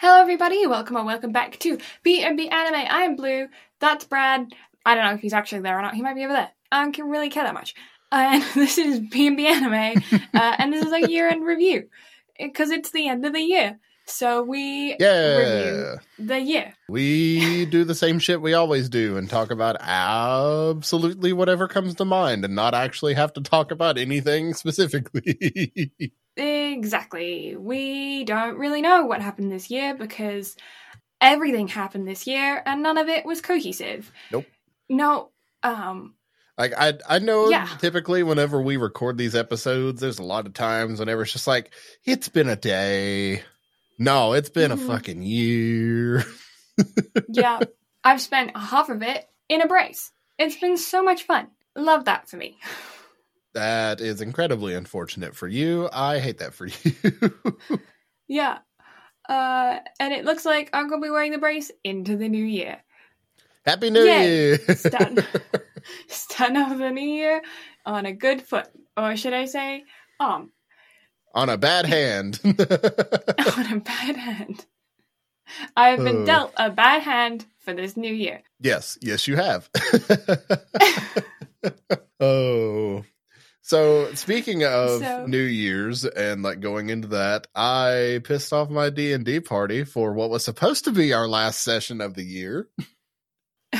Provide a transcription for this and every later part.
Hello, everybody. Welcome or welcome back to B&B Anime. I am Blue. That's Brad. I don't know if he's actually there or not. He might be over there. I don't really care that much. And this is B&B Anime, uh, and this is a year-end review because it's the end of the year. So we Yeah. review the year. We do the same shit we always do and talk about absolutely whatever comes to mind and not actually have to talk about anything specifically. Exactly. We don't really know what happened this year because everything happened this year and none of it was cohesive. Nope. No. Um. like I I know Yeah. typically whenever we record these episodes, there's a lot of times whenever it's just like, it's been a day. No, it's been Mhm. a fucking year. Yeah. I've spent half of it in a brace. It's been so much fun. Love that for me. That is incredibly unfortunate for you. I hate that for you. Yeah. Uh, and it looks like I'm gonna be wearing the brace into the new year. Happy New Yay. Year. Start, start off the new year on a good foot, or should I say, um, On a bad hand. on a bad hand. I have been Oh. dealt a bad hand for this new year. Yes, yes, you have. oh. So speaking of So- New Year's and like going into that, I pissed off my D and D party for what was supposed to be our last session of the year.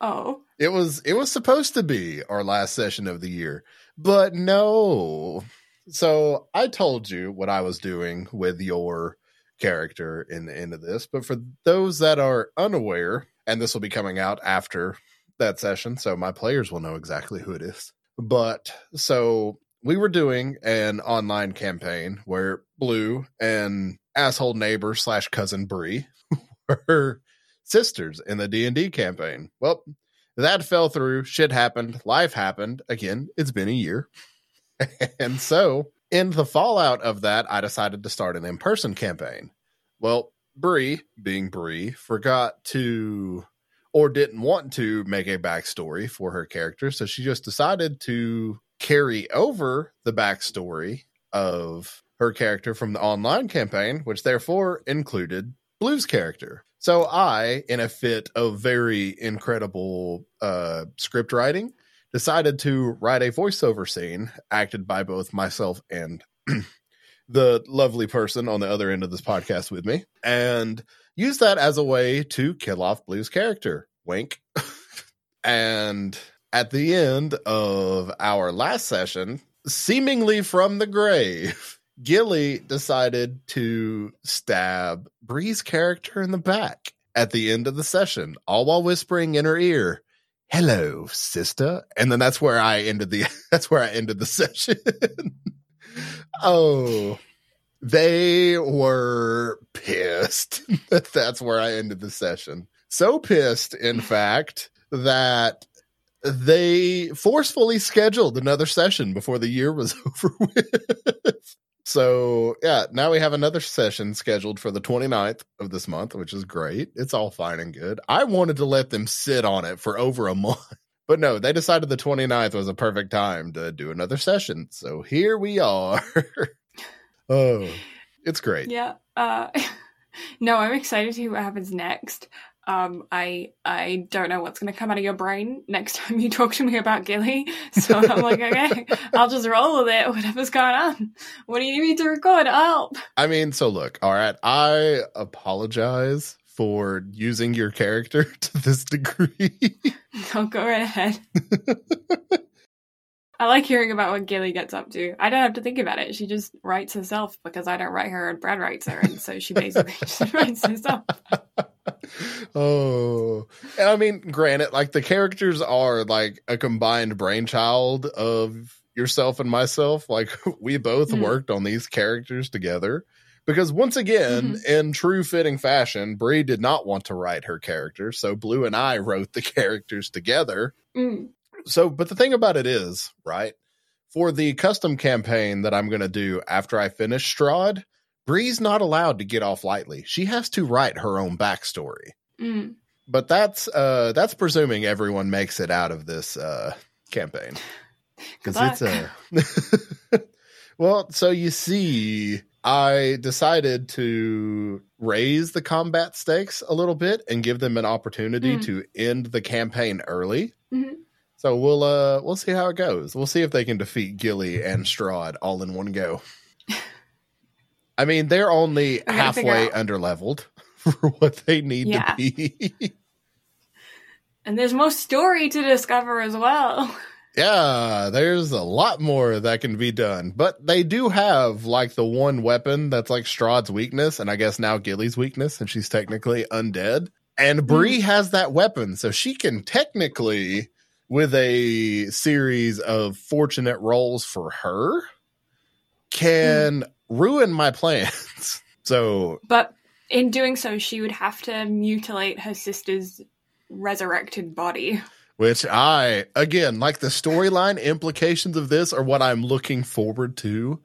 Oh, It was it was supposed to be our last session of the year, but no. So I told you what I was doing with your character in the end of this, but for those that are unaware, and this will be coming out after that session, so my players will know exactly who it is. But so we were doing an online campaign where Blue and asshole neighbor slash cousin Bree were sisters in the D and D campaign. Well, that fell through. Shit happened. Life happened. Again, it's been a year. and so, in the fallout of that, I decided to start an in person campaign. Well, Bree, being Bree, forgot to or didn't want to make a backstory for her character. So she just decided to carry over the backstory of her character from the online campaign, which therefore included Blue's character. So I, in a fit of very incredible uh, script writing, decided to write a voiceover scene acted by both myself and the lovely person on the other end of this podcast with me, and use that as a way to kill off Blue's character. Wink. and at the end of our last session, seemingly from the grave, Gilly decided to stab Bree's character in the back at the end of the session, all while whispering in her ear, "Hello, sister." And then that's where I ended the that's where I ended the session. oh, they were pissed that's where I ended the session. So pissed, in fact, that they forcefully scheduled another session before the year was over with. So, yeah, now we have another session scheduled for the 29th of this month, which is great. It's all fine and good. I wanted to let them sit on it for over a month. But no, they decided the 29th was a perfect time to do another session. So here we are. Oh, it's great. yeah. Uh, no, I'm excited to see what happens next. Um, I I don't know what's going to come out of your brain next time you talk to me about Gilly. So I'm like, okay, I'll just roll with it. Whatever's going on. What do you need to record? I'll help. I mean, so look, all right, I apologize for using your character to this degree. I'll go right ahead. I like hearing about what Gilly gets up to. I don't have to think about it. She just writes herself because I don't write her and Brad writes her, and so she basically just writes herself. oh, and I mean, granted, like the characters are like a combined brainchild of yourself and myself. Like we both Mhm. worked on these characters together. Because once again, in true fitting fashion, Bree did not want to write her character, so Blue and I wrote the characters together. Mm. So, but the thing about it is, right? For the custom campaign that I'm going to do after I finish Strahd, Bree's not allowed to get off lightly. She has to write her own backstory. Mm. But that's uh that's presuming everyone makes it out of this uh campaign. Cuz it's a Well, so you see, I decided to raise the combat stakes a little bit and give them an opportunity Mm. to end the campaign early. Mhm. So we'll uh we'll see how it goes. We'll see if they can defeat Gilly and Strahd all in one go. I mean, they're only halfway underleveled for what they need Yeah. to be. And there's more story to discover as well. Yeah, there's a lot more that can be done. But they do have like the one weapon that's like Strahd's weakness, and I guess now Gilly's weakness, and she's technically undead. And Bree has that weapon, so she can technically, with a series of fortunate rolls for her, can ruin my plans. so But in doing so, she would have to mutilate her sister's resurrected body. which I again like the storyline implications of this are what I'm looking forward to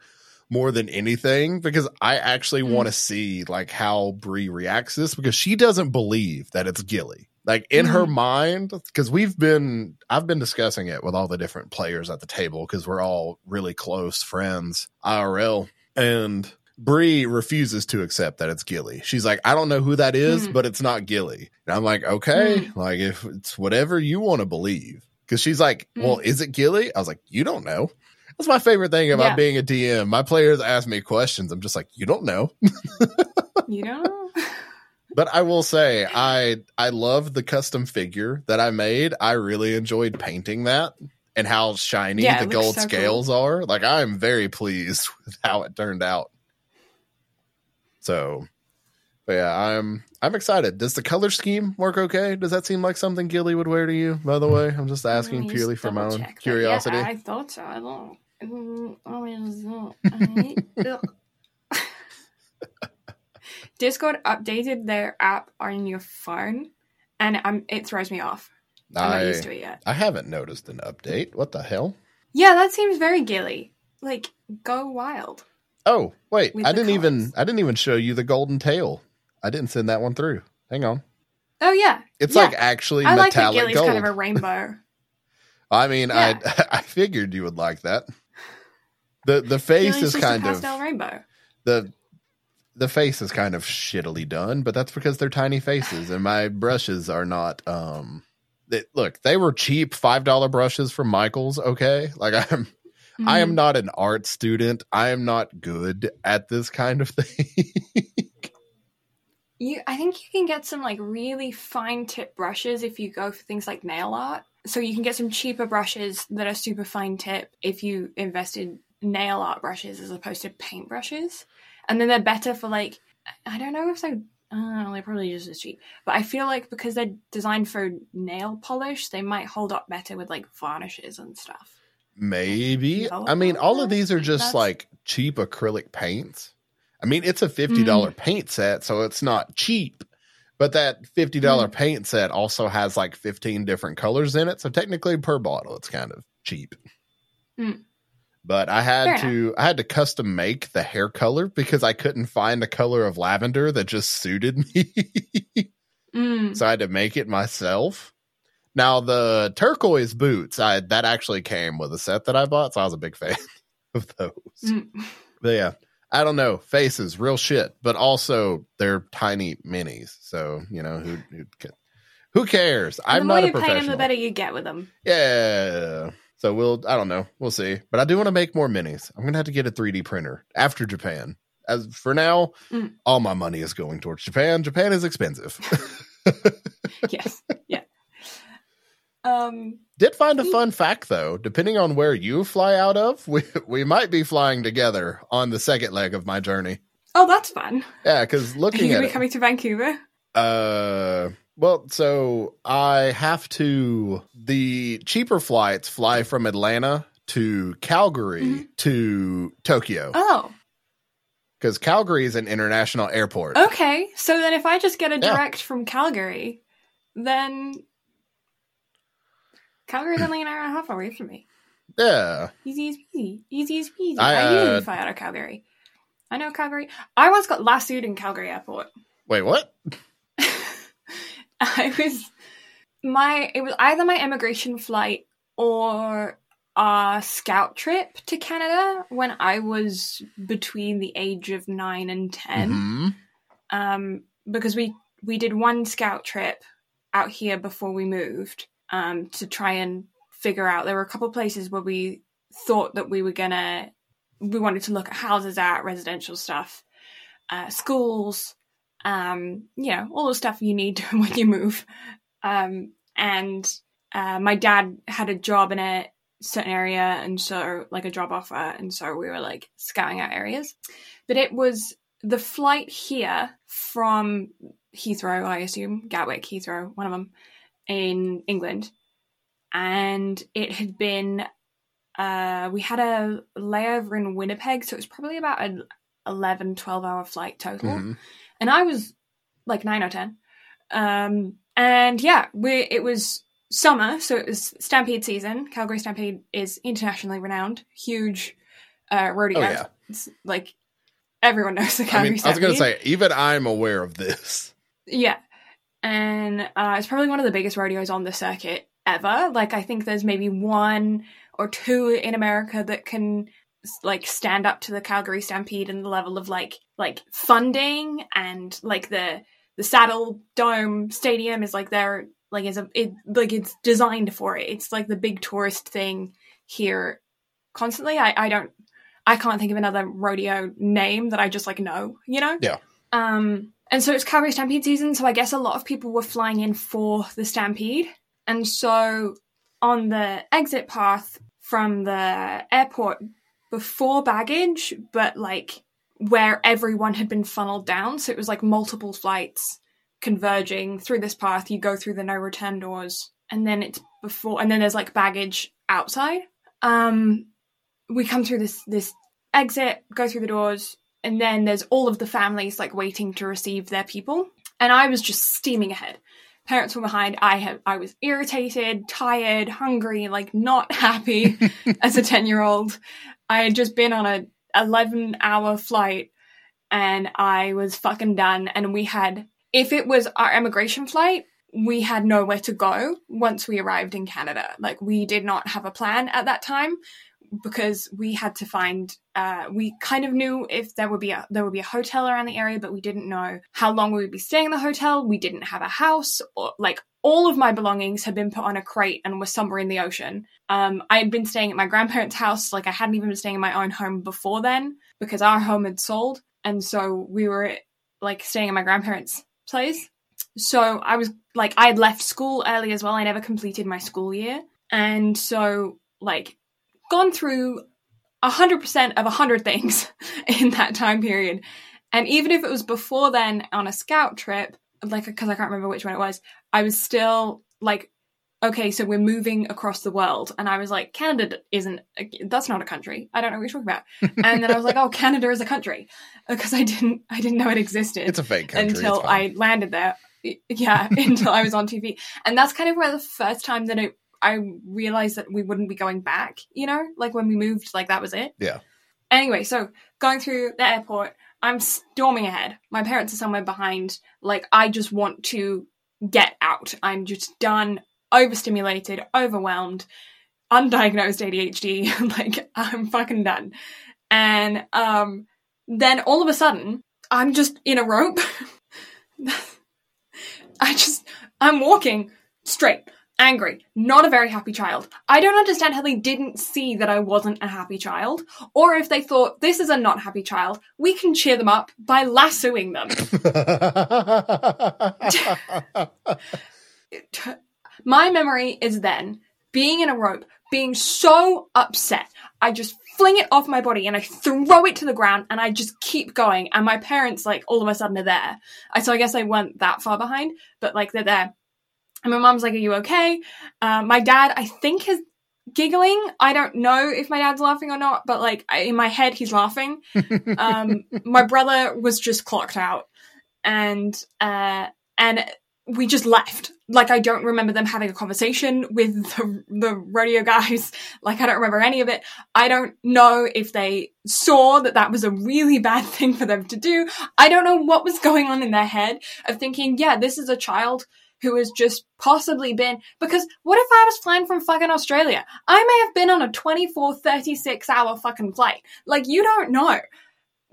more than anything because I actually Mm. want to see like how Bree reacts to this because she doesn't believe that it's Gilly. Like in her Mhm. mind, because we've been I've been discussing it with all the different players at the table because we're all really close friends IRL. And Bree refuses to accept that it's Gilly. She's like, I don't know who that is, Hmm. but it's not Gilly. And I'm like, okay, like if it's whatever you want to believe. Cause she's like, Hmm. well, is it Gilly? I was like, you don't know. That's my favorite thing about Yeah. being a DM. My players ask me questions. I'm just like, you don't know. You know? But I will say, I I love the custom figure that I made. I really enjoyed painting that and how shiny Yeah, the gold so cool. scales are. Like I'm very pleased with how it turned out. So, but yeah, I'm I'm excited. Does the color scheme work okay? Does that seem like something Gilly would wear to you? By the way, I'm just asking purely for my own curiosity. Yeah, I thought so. I don't. I mean, ugh. Discord updated their app on your phone, and um, it throws me off. I'm not used to it yet. I haven't noticed an update. What the hell? Yeah, that seems very gilly. Like, go wild. Oh wait, I didn't even. I didn't even show you the golden tail. I didn't send that one through. Hang on. Oh yeah, It's Yeah. like actually I like that metallic Gilly's gold. kind of a rainbow. I mean, Yeah. I I figured you would like that. The the face Gilly's is kind a of pastel rainbow. the the face is kind of shittily done, but that's because they're tiny faces and my brushes are not um they, look, they were cheap $5 brushes from Michaels, okay? Like I'm I am Mhm. not an art student. I am not good at this kind of thing. You, I think you can get some like really fine tip brushes if you go for things like nail art. So you can get some cheaper brushes that are super fine tip if you invest in nail art brushes as opposed to paint brushes. And then they're better for like I don't know if they I don't know, they're probably just as cheap. But I feel like because they're designed for nail polish, they might hold up better with like varnishes and stuff. Maybe. I mean, all of these are just that's- like cheap acrylic paints. I mean, it's a $50 paint set, so it's not cheap. But that $50 paint set also has like 15 different colors in it. So technically per bottle, it's kind of cheap. Mm. But I had Fair to I had to custom make the hair color because I couldn't find a color of lavender that just suited me. Mm. so I had to make it myself. Now the turquoise boots, I that actually came with a set that I bought, so I was a big fan of those. Mm. But yeah, I don't know, faces, real shit, but also they're tiny minis, so you know who who, who cares? And I'm the more not you paint them, the better you get with them. Yeah. So we'll I don't know. We'll see. But I do want to make more minis. I'm gonna have to get a 3D printer after Japan. As for now, Mm. all my money is going towards Japan. Japan is expensive. yes. Yeah. Um. Did find a fun fact though. Depending on where you fly out of, we we might be flying together on the second leg of my journey. Oh, that's fun. Yeah, because looking Are you at be it, coming to Vancouver? uh, well, so I have to. The cheaper flights fly from Atlanta to Calgary Mhm. to Tokyo Oh, because Calgary is an international airport. okay. So then, if I just get a Yeah. direct from Calgary, then Calgary's only an hour and a half away from me. Yeah, Easy as peasy. Easy as peasy. I, I, uh, usually fly out of Calgary. I know Calgary. I once got lassoed in Calgary Airport. wait, what? I was my it was either my immigration flight or our scout trip to Canada when I was between the age of nine and 10 Mhm. um, because we we did one scout trip out here before we moved um, to try and figure out. There were a couple of places where we thought that we were gonna we wanted to look at houses at residential stuff, uh, schools, um, you know, all the stuff you need when you move. Um, and uh, my dad had a job in a certain area, and so like a job offer, and so we were like scouting out areas. But it was the flight here from Heathrow, I assume, Gatwick, Heathrow, one of them, in England. And it had been, uh, we had a layover in Winnipeg, so it was probably about an 11, 12 hour flight total. Mhm. And I was like nine or 10. Um, and yeah, we, it was summer, so it was Stampede season. Calgary Stampede is internationally renowned, huge uh, rodeo. Oh yeah. It's like everyone knows the I Calgary mean, I was going to say, even I'm aware of this. Yeah. And uh, it's probably one of the biggest rodeos on the circuit ever. Like, I think there's maybe one or two in America that can like stand up to the Calgary Stampede and the level of like like funding and like the the Saddle Dome Stadium is like there like is a it like it's designed for it. It's like the big tourist thing here constantly. I I don't I can't think of another rodeo name that I just like know, you know? Yeah. Um and so it's Calgary Stampede season, so I guess a lot of people were flying in for the Stampede. And so on the exit path from the airport before baggage, but like where everyone had been funneled down, so it was like multiple flights converging through this path. You go through the no return doors, and then it's before, and then there's like baggage outside. Um, we come through this this exit, go through the doors, and then there's all of the families like waiting to receive their people. And I was just steaming ahead. Parents were behind. I had I was irritated, tired, hungry, like not happy as a ten year old. I had just been on a eleven hour flight, and I was fucking done. And we had, if it was our immigration flight, we had nowhere to go once we arrived in Canada. Like we did not have a plan at that time because we had to find uh, we kind of knew if there would be a there would be a hotel around the area but we didn't know how long we would be staying in the hotel. We didn't have a house. Or like all of my belongings had been put on a crate and were somewhere in the ocean. Um, i had been staying at my grandparents house. Like i hadn't even been staying in my own home before then because our home had sold. And so we were like staying in my grandparents place. So i was like i had left school early as well. I never completed my school year. And so like gone through 100% of 100 things in that time period. And even if it was before then on a scout trip, like, because I can't remember which one it was, I was still like, okay, so we're moving across the world. And I was like, Canada isn't, that's not a country. I don't know what you're talking about. and then I was like, oh, Canada is a country. Uh, because I didn't, I didn't know it existed It's a fake country. until. I landed there. Yeah, until I was on TV. And that's kind of where the first time that it I realized that we wouldn't be going back, you know? Like when we moved, like that was it. Yeah. Anyway, so going through the airport, I'm storming ahead. My parents are somewhere behind. Like I just want to get out. I'm just done, overstimulated, overwhelmed, undiagnosed ADHD. like I'm fucking done. And um then all of a sudden, I'm just in a rope. I just I'm walking straight angry, not a very happy child. I don't understand how they didn't see that I wasn't a happy child, or if they thought this is a not happy child, we can cheer them up by lassoing them. My memory is then being in a rope, being so upset, I just fling it off my body and I throw it to the ground and I just keep going. And my parents, like, all of a sudden are there. So I guess I weren't that far behind, but like, they're there. And my mom's like, Are you okay? Uh, my dad, I think, is giggling. I don't know if my dad's laughing or not, but like, I, in my head, he's laughing. um, my brother was just clocked out. And, uh, and we just left. Like, I don't remember them having a conversation with the, the rodeo guys. Like, I don't remember any of it. I don't know if they saw that that was a really bad thing for them to do. I don't know what was going on in their head of thinking, yeah, this is a child who has just possibly been because what if I was flying from fucking Australia? I may have been on a 24, 36 hour fucking flight. Like you don't know.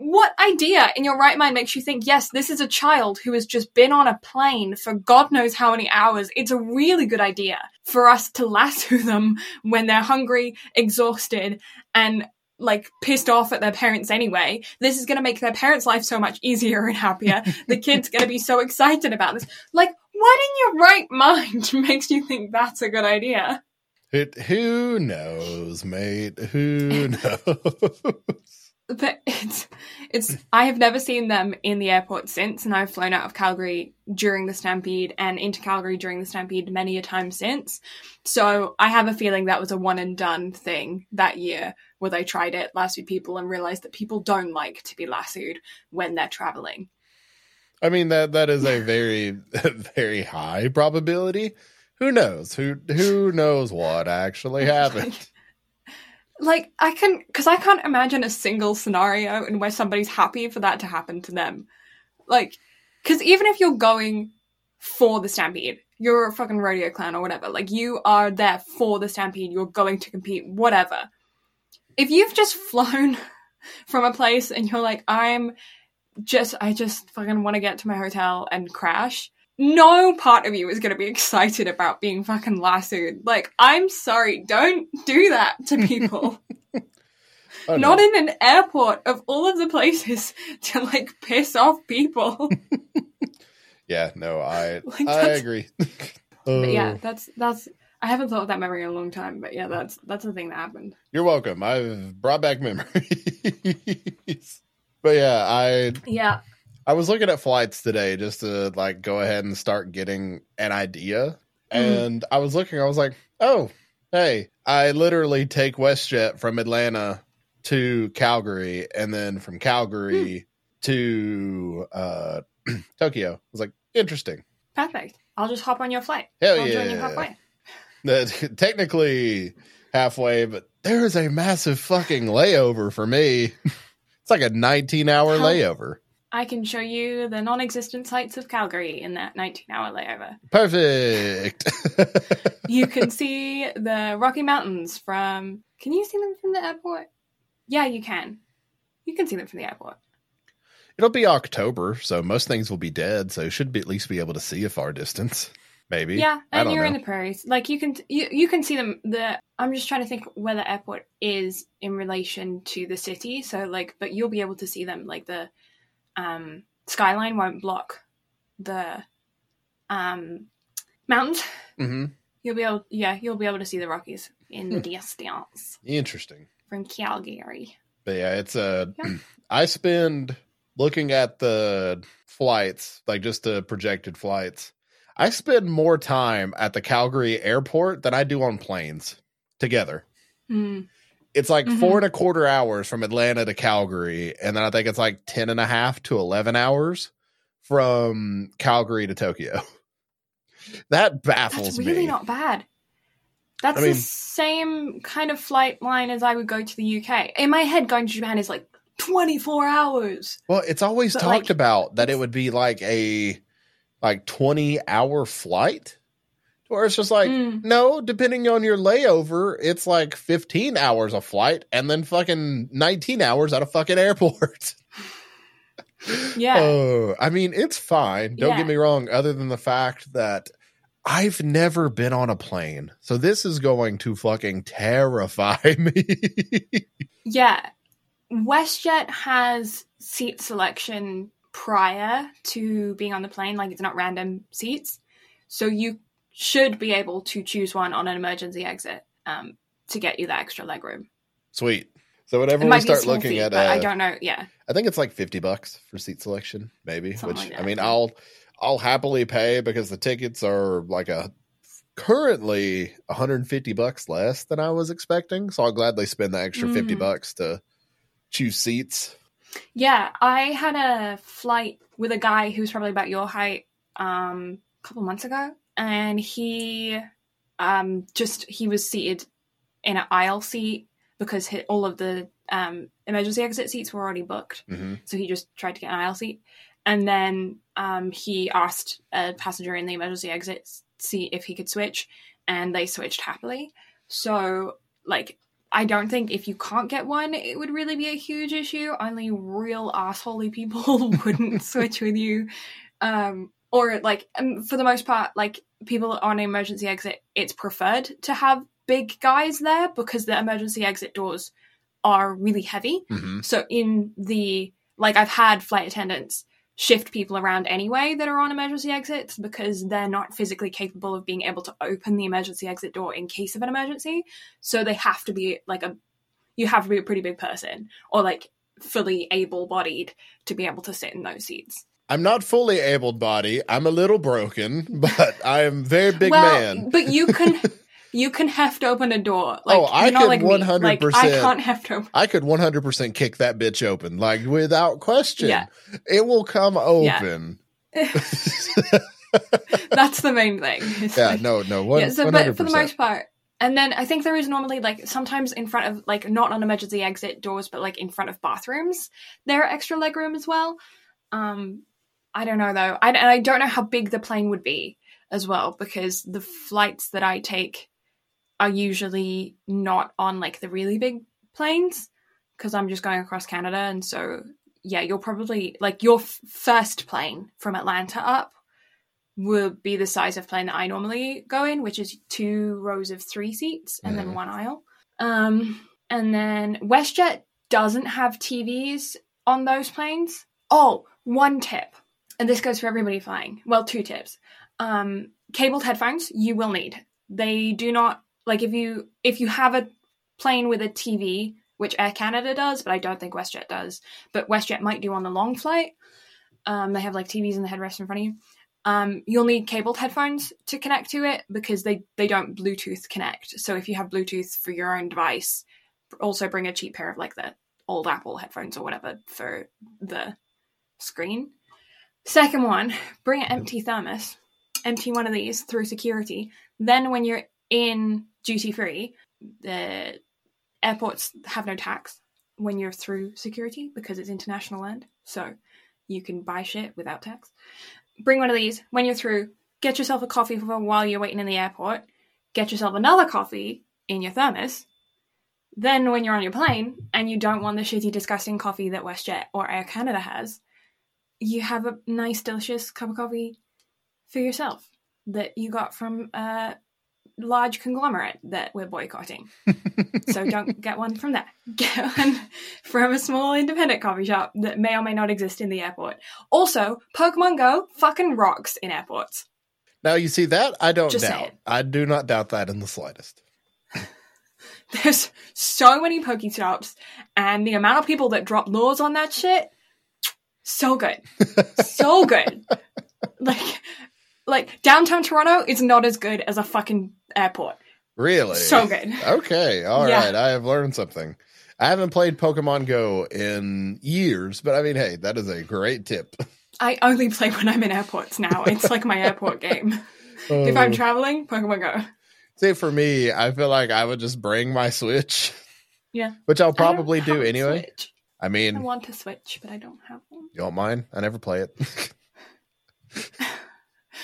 What idea in your right mind makes you think, yes, this is a child who has just been on a plane for God knows how many hours? It's a really good idea for us to lasso them when they're hungry, exhausted, and like pissed off at their parents anyway. This is going to make their parents' life so much easier and happier. the kid's going to be so excited about this. Like, what in your right mind makes you think that's a good idea? It, who knows, mate? Who knows? but it's it's I have never seen them in the airport since, and I've flown out of Calgary during the Stampede and into Calgary during the Stampede many a time since. So I have a feeling that was a one and done thing that year where they tried it, lassoed people, and realized that people don't like to be lassoed when they're traveling. I mean that that is a very very high probability. Who knows? Who who knows what actually happened? like I can because I can't imagine a single scenario in where somebody's happy for that to happen to them. Like, because even if you're going for the stampede, you're a fucking rodeo clown or whatever. Like you are there for the stampede. You're going to compete, whatever. If you've just flown from a place and you're like, I'm just, I just fucking want to get to my hotel and crash no part of you is going to be excited about being fucking lassoed. Like, I'm sorry, don't do that to people. oh, Not no. in an airport of all of the places to like piss off people. yeah, no, I like, I agree. but oh. yeah, that's that's I haven't thought of that memory in a long time, but yeah, that's that's the thing that happened. You're welcome. I've brought back memories. But yeah, I yeah I was looking at flights today just to like go ahead and start getting an idea. Mm. And I was looking, I was like, oh, hey, I literally take WestJet from Atlanta to Calgary and then from Calgary mm. to uh, Tokyo. I was like, interesting. Perfect. I'll just hop on your flight. Hell I'll yeah. join you halfway. technically halfway, but there is a massive fucking layover for me. it's like a 19 hour How- layover. I can show you the non existent sights of Calgary in that 19 hour layover. Perfect. you can see the Rocky Mountains from. Can you see them from the airport? Yeah, you can. You can see them from the airport. It'll be October, so most things will be dead, so should be, at least be able to see a far distance. Maybe. Yeah, and you're know. in the prairies. Like you can you, you can see them the I'm just trying to think where the airport is in relation to the city. So like but you'll be able to see them like the um, skyline won't block the um, mountains. Mm-hmm. You'll be able, yeah, you'll be able to see the Rockies in the hmm. distance. Interesting. From Calgary. But yeah, it's a. Yeah. I spend looking at the flights, like just the projected flights. I spend more time at the Calgary airport than I do on planes together. Mm. It's like mm-hmm. four and a quarter hours from Atlanta to Calgary, and then I think it's like ten and a half to eleven hours from Calgary to Tokyo. that baffles That's really me. not bad. That's I mean, the same kind of flight line as I would go to the UK. In my head, going to Japan is like 24 hours. Well, it's always but talked like, about that it would be like a like 20 hour flight. Or it's just like, mm. no, depending on your layover, it's like 15 hours of flight and then fucking 19 hours at a fucking airport. yeah. Oh, I mean, it's fine. Don't yeah. get me wrong, other than the fact that I've never been on a plane. So this is going to fucking terrify me. yeah. WestJet has seat selection prior to being on the plane, like it's not random seats. So you should be able to choose one on an emergency exit um, to get you that extra leg room. Sweet. So whenever we start looking at, uh, I don't know. Yeah, I think it's like fifty bucks for seat selection, maybe. Something which like I mean, I'll I'll happily pay because the tickets are like a currently 150 bucks less than I was expecting. So I'll gladly spend the extra mm. 50 bucks to choose seats. Yeah, I had a flight with a guy who's probably about your height um, a couple months ago, and he um, just he was seated in an aisle seat because all of the um, emergency exit seats were already booked. Mm-hmm. So he just tried to get an aisle seat, and then um, he asked a passenger in the emergency exit see if he could switch, and they switched happily. So, like, I don't think if you can't get one, it would really be a huge issue. Only real assholey people wouldn't switch with you. Um, or, like, um, for the most part, like, people on an emergency exit, it's preferred to have big guys there because the emergency exit doors are really heavy. Mhm. So, in the, like, I've had flight attendants shift people around anyway that are on emergency exits because they're not physically capable of being able to open the emergency exit door in case of an emergency. So they have to be like a you have to be a pretty big person or like fully able bodied to be able to sit in those seats. I'm not fully able bodied. I'm a little broken, but I am very big well, man. but you can you can heft open a door. Like Oh, I could like me. Like, I can't heft open. I could 100% kick that bitch open, like without question. Yeah. It will come open. That's the main thing. Yeah, like- no, no. One, yeah, so 100%. but for the most part, and then I think there is normally like sometimes in front of like not on emergency exit doors, but like in front of bathrooms, there are extra legroom as well. Um, I don't know though, I, and I don't know how big the plane would be as well because the flights that I take are usually not on like the really big planes because I'm just going across Canada, and so yeah, you're probably like your f- first plane from Atlanta up will be the size of plane that I normally go in, which is two rows of three seats and Mhm. then one aisle. Um, and then WestJet doesn't have TVs on those planes. Oh, one tip, and this goes for everybody flying. Well, two tips. Um, cabled headphones you will need. They do not like if you if you have a plane with a TV, which Air Canada does, but I don't think WestJet does. But WestJet might do on the long flight. Um, they have like TVs in the headrest in front of you um, you'll need cabled headphones to connect to it because they, they don't Bluetooth connect. So if you have Bluetooth for your own device, also bring a cheap pair of like the old Apple headphones or whatever for the screen. Second one, bring an empty thermos, empty one of these through security. Then when you're in duty free, the airports have no tax when you're through security because it's international land. So you can buy shit without tax bring one of these when you're through. Get yourself a coffee while you're waiting in the airport. Get yourself another coffee in your thermos. Then, when you're on your plane and you don't want the shitty, disgusting coffee that WestJet or Air Canada has, you have a nice, delicious cup of coffee for yourself that you got from a large conglomerate that we're boycotting. so don't get one from there. Get one from a small independent coffee shop that may or may not exist in the airport. Also, Pokemon Go fucking rocks in airports. Now, you see that? I don't Just doubt. I do not doubt that in the slightest. There's so many PokeStops, and the amount of people that drop lures on that shit, so good, so good. Like, like downtown Toronto is not as good as a fucking airport. Really? So good. Okay, all right. Yeah. I have learned something. I haven't played Pokemon Go in years, but I mean, hey, that is a great tip. I only play when I'm in airports now. It's like my airport game. If I'm Oh. traveling, Pokemon Go. See, for me, I feel like I would just bring my Switch. Yeah. Which I'll probably do anyway. Switch. I mean, I want to switch, but I don't have one. you don't mind? I never play it.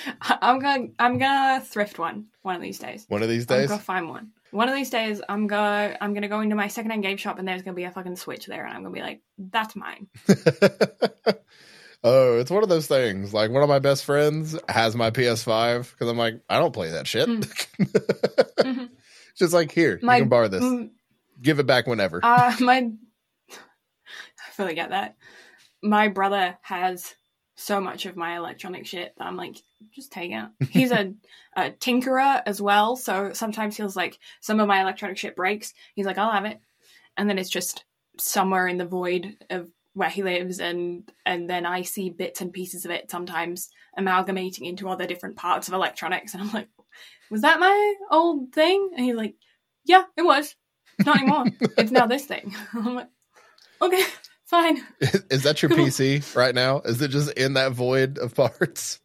I'm gonna I'm gonna thrift one one of these days. One of these days, I'm gonna I'm one. One of these days, I'm go I'm gonna go into my secondhand game shop and there's gonna be a fucking Switch there, and I'm gonna be like, "That's mine." oh, it's one of those things. Like one of my best friends has my PS5 because I'm like, I don't play that shit. Mhm. Just like here, My- you can borrow this. Mm, Give it back whenever. Uh, my I fully get that. My brother has so much of my electronic shit that I'm like, just take it. He's a, a tinkerer as well, so sometimes feels like some of my electronic shit breaks. He's like, I'll have it, and then it's just somewhere in the void of where he lives, and and then I see bits and pieces of it sometimes amalgamating into other different parts of electronics, and I'm like, was that my old thing? And he's like, yeah, it was. Not anymore. it's now this thing. I'm like, okay, fine. Is that your Cool. PC right now? Is it just in that void of parts?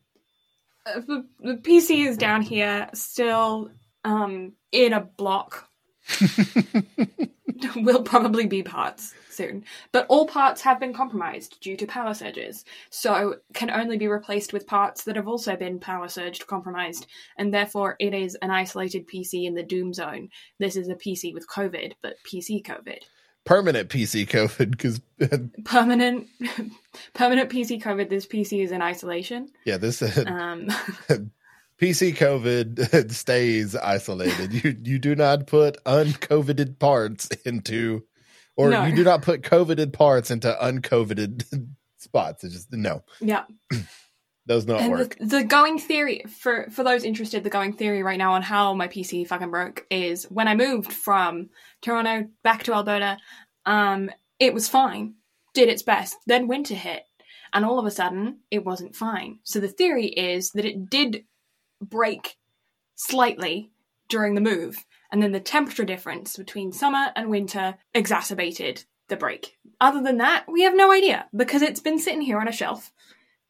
The, the PC is down here, still um, in a block. will probably be parts soon. But all parts have been compromised due to power surges, so can only be replaced with parts that have also been power surged compromised, and therefore it is an isolated PC in the doom zone. This is a PC with COVID, but PC COVID. Permanent PC COVID because Permanent permanent PC COVID, this PC is in isolation. yeah, this Um PC COVID stays isolated. You you do not put uncoveted parts into, or No. you do not put coveted parts into uncoveted spots. It's just no, yeah. those don't and work. the, the going theory for for those interested, the going theory right now on how my PC fucking broke is when I moved from Toronto back to Alberta, um, it was fine, did its best. Then winter hit, and all of a sudden it wasn't fine. So the theory is that it did break slightly during the move, and then the temperature difference between summer and winter exacerbated the break. Other than that, we have no idea because it's been sitting here on a shelf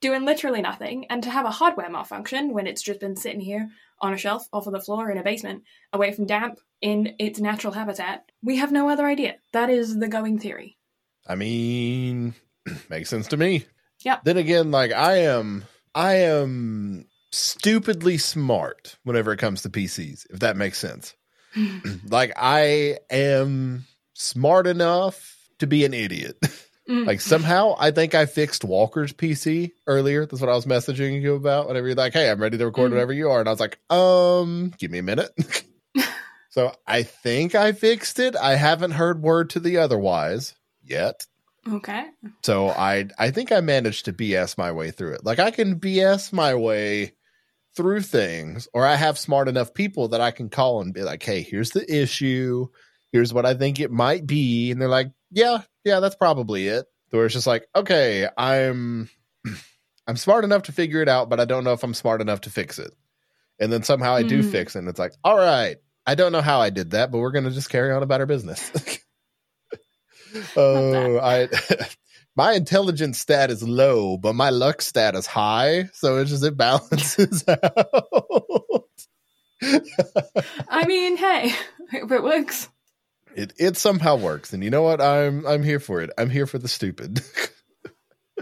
doing literally nothing, and to have a hardware malfunction when it's just been sitting here on a shelf off of the floor in a basement, away from damp in its natural habitat, we have no other idea. That is the going theory. I mean, makes sense to me. Yeah. Then again, like I am, I am stupidly smart whenever it comes to PCs. If that makes sense. like I am smart enough to be an idiot. Mm. like somehow I think I fixed Walker's PC earlier. That's what I was messaging you about. Whenever you're like, "Hey, I'm ready to record Mm. whenever you are," and I was like, "Um, give me a minute." so I think I fixed it. I haven't heard word to the otherwise yet. okay. So I I think I managed to BS my way through it. Like I can BS my way through things, or I have smart enough people that I can call and be like, "Hey, here's the issue. Here's what I think it might be," and they're like, "Yeah, yeah, that's probably it." Where it's just like, "Okay, I'm I'm smart enough to figure it out, but I don't know if I'm smart enough to fix it." And then somehow I do Mm. fix it, and it's like, "All right, I don't know how I did that, but we're gonna just carry on about our business." oh, I my intelligence stat is low, but my luck stat is high, so it's just it balances out. I mean, hey, it works. It it somehow works, and you know what? I'm I'm here for it. I'm here for the stupid.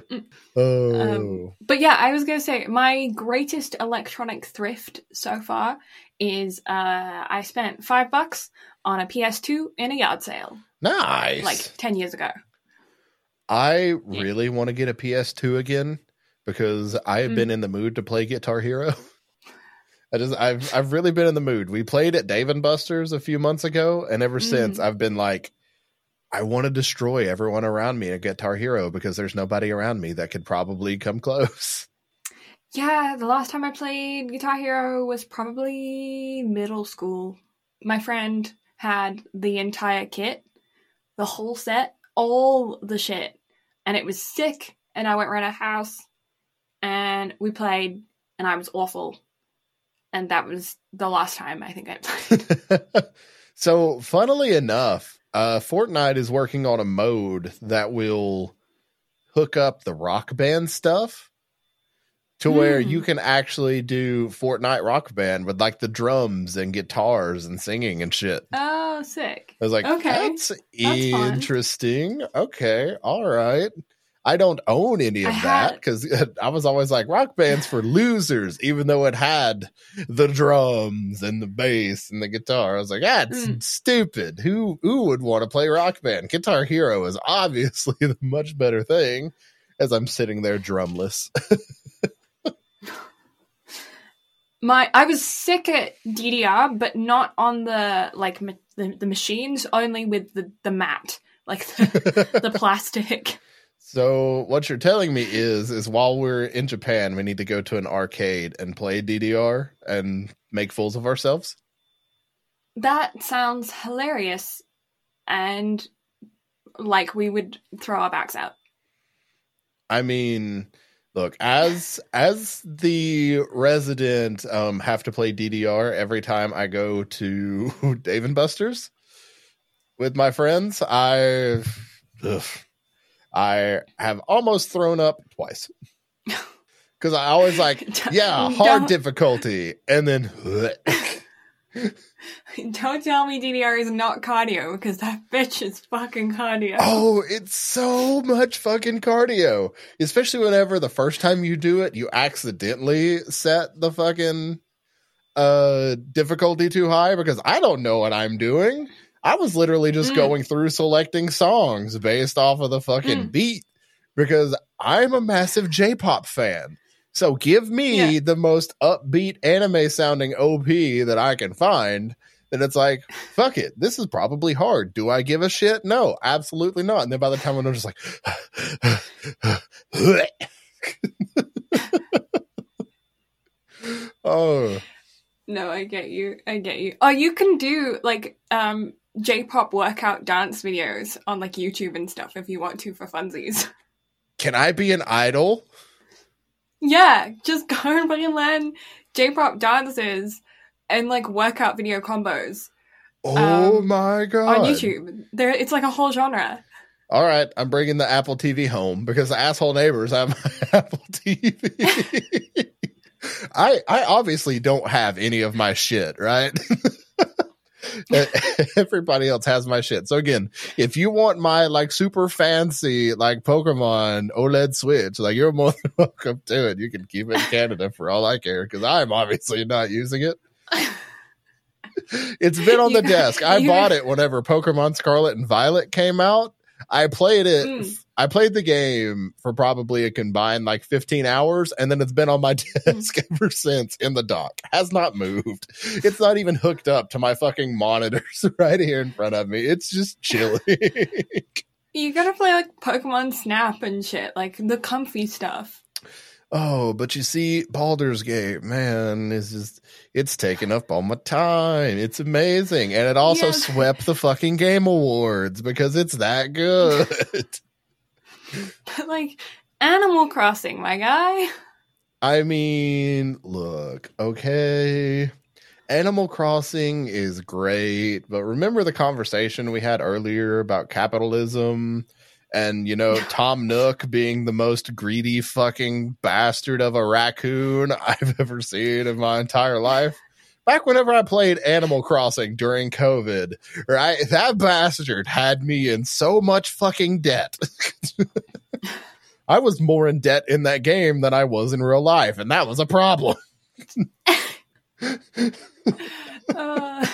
oh, Um, But yeah, I was going to say my greatest electronic thrift so far is uh, I spent five bucks on a PS2 in a yard sale nice! like 10 years ago. I really want to get a PS2 again because I have Mm. been in the mood to play Guitar Hero. I just I've I've really been in the mood. We played at Dave and Buster's a few months ago, and ever Mm. since I've been like, I want to destroy everyone around me at Guitar Hero because there's nobody around me that could probably come close. Yeah, the last time I played Guitar Hero was probably middle school. My friend had the entire kit, the whole set, all the shit, and it was sick. And I went around her house, and we played, and I was awful. And that was the last time I think I played. so, funnily enough, uh, Fortnite is working on a mode that will hook up the rock band stuff to where Hmm. you can actually do Fortnite rock band with like the drums and guitars and singing and shit. oh, sick. I was like, Okay. that's, fun. interesting. Okay, all right. I don't own any of I that because I was always like rock bands for losers, even though it had the drums and the bass and the guitar. I was like, that's Mm. stupid. Who who would want to play rock band? Guitar Hero is obviously the much better thing. As I'm sitting there drumless, My I was sick at DDR, but not on the like ma- the, the machines, only with the the mat, like the, the plastic. So what you're telling me is is while we're in Japan, we need to go to an arcade and play DDR and make fools of ourselves. That sounds hilarious, and like we would throw our backs out. I mean, look, as as the resident um have to play DDR every time I go to Dave and Buster's with my friends, I ugh, I have almost thrown up twice. Cuz I always like, yeah, hard Don't- difficulty and then Don't tell me DDR is not cardio because that bitch is fucking cardio. Oh, it's so much fucking cardio. Especially whenever the first time you do it, you accidentally set the fucking uh difficulty too high because I don't know what I'm doing. I was literally just Mm. going through selecting songs based off of the fucking Mm. beat because I'm a massive J-pop fan. So give me Yeah. the most upbeat anime sounding OP that I can find. Then it's like, fuck it. This is probably hard. Do I give a shit? No, absolutely not. And then by the time I'm just like, oh, No, I get you. I get you. Oh, you can do like um J-pop workout dance videos on like YouTube and stuff if you want to for funsies. can I be an idol? yeah, just go and fucking learn J-pop dances and like workout video combos Oh Um, my god! on YouTube. There, it's like a whole genre. All right, I'm bringing the Apple TV home because the asshole neighbors have my Apple TV. I I obviously don't have any of my shit, right? Everybody else has my shit. So again, if you want my like super fancy like Pokemon OLED Switch, like you're more than welcome to it. You can keep it in Canada for all I care because I'm obviously not using it. It's been on You the got- desk. I bought it whenever Pokemon Scarlet and Violet came out. I played it. Mm. I played the game for probably a combined like 15 hours, and then it's been on my desk hmm. ever since in the dock. Has not moved. It's not even hooked up to my fucking monitors right here in front of me. It's just chilling. You gotta play like Pokemon Snap and shit, like the comfy stuff. oh, but you see, Baldur's Gate, man, is just it's taken up all my time. It's amazing. And it also Yeah. swept the fucking game awards because it's that good. But like Animal Crossing, my guy. I mean, look, okay. Animal Crossing is great, but remember the conversation we had earlier about capitalism and, you know, Tom Nook being the most greedy fucking bastard of a raccoon I've ever seen in my entire life? Back whenever I played Animal Crossing during COVID, right? That bastard had me in so much fucking debt. I was more in debt in that game than I was in real life, and that was a problem. Uh,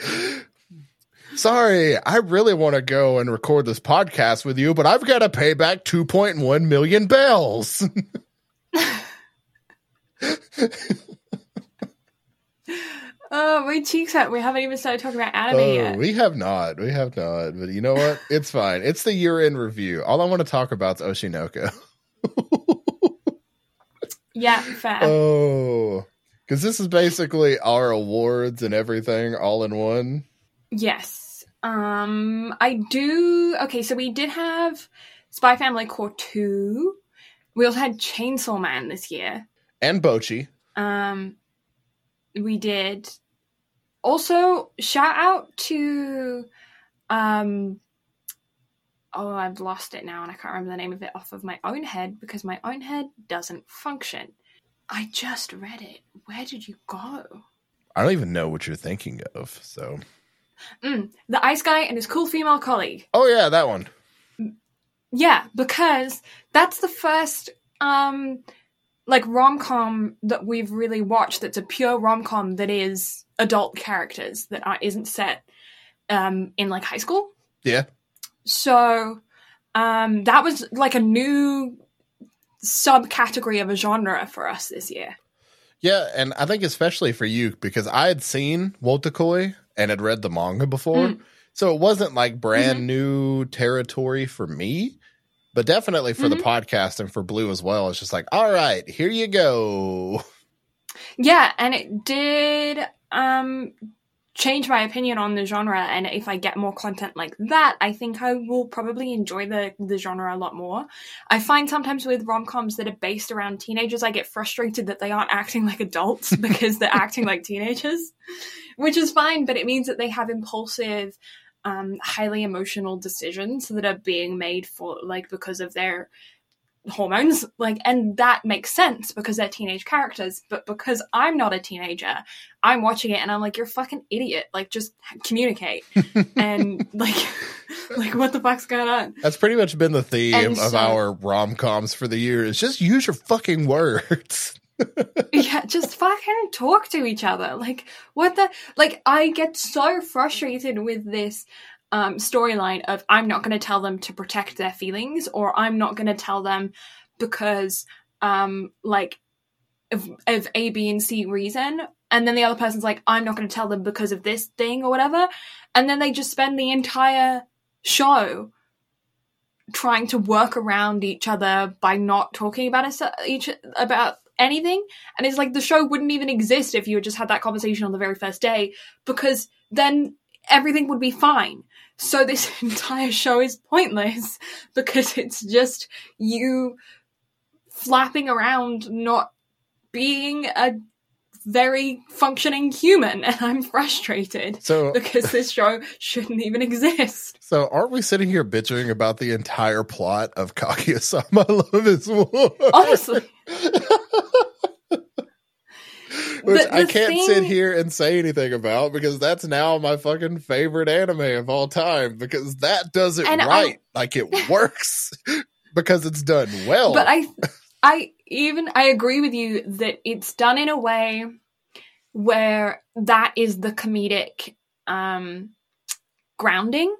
Sorry, I really want to go and record this podcast with you, but I've got to pay back 2.1 million bells. oh, my cheeks hurt. We haven't even started talking about anime oh, yet. we have not. We have not. But you know what? It's fine. It's the year in review. All I want to talk about is Oshinoko. Yeah, fair. oh, because this is basically our awards and everything all in one. yes. Um, I do. Okay, so we did have Spy Family Cour 2. We also had Chainsaw Man this year. And Bocchi. Um, we did also shout out to um oh I've lost it now and I can't remember the name of it off of my own head because my own head doesn't function. I just read it. Where did you go? I don't even know what you're thinking of. So, Mm, the ice guy and his cool female colleague. oh yeah, that one. Yeah, because that's the first um like rom-com that we've really watched that's a pure rom-com that is adult characters that are, isn't set um in like high school. Yeah. So um that was like a new subcategory of a genre for us this year. Yeah, and I think especially for you because I had seen Wotakoi and had read the manga before, Mm. so it wasn't like brand Mhm. new territory for me, but definitely for the Mhm. podcast and for Blue as well. It's just like, all right, here you go. Yeah, and it did um change my opinion on the genre and if I get more content like that, I think I will probably enjoy the the genre a lot more. I find sometimes with rom-coms that are based around teenagers I get frustrated that they aren't acting like adults because they're acting like teenagers, which is fine, but it means that they have impulsive um highly emotional decisions that are being made for like because of their hormones like and that makes sense because they're teenage characters but because i'm not a teenager i'm watching it and i'm like you're a fucking idiot like just communicate and like like what the fuck's going on That's pretty much been the theme And of so- our rom coms for the year. Is just use your fucking words. yeah just fucking talk to each other. Like what the like i get so frustrated with this um storyline of i'm not going to tell them to protect their feelings or i'm not going to tell them because um like of, of a b and c reason. And then the other person's like i'm not going to tell them because of this thing or whatever. And then they just spend the entire show trying to work around each other by not talking about each about anything. And it's like the show wouldn't even exist if you had just had that conversation on the very first day because then everything would be fine. So this entire show is pointless because it's just you flapping around not being a very functioning human and i'm frustrated So because this show shouldn't even exist so aren't we sitting here bitching about the entire plot of Kaguya-sama Love is War? honestly Which The- I can't sit here and say anything about because that's now my fucking favorite anime of all time because that does it And I- right. like it works because it's done well. but I, I even I agree with you that it's done in a way where that is the comedic um, grounding.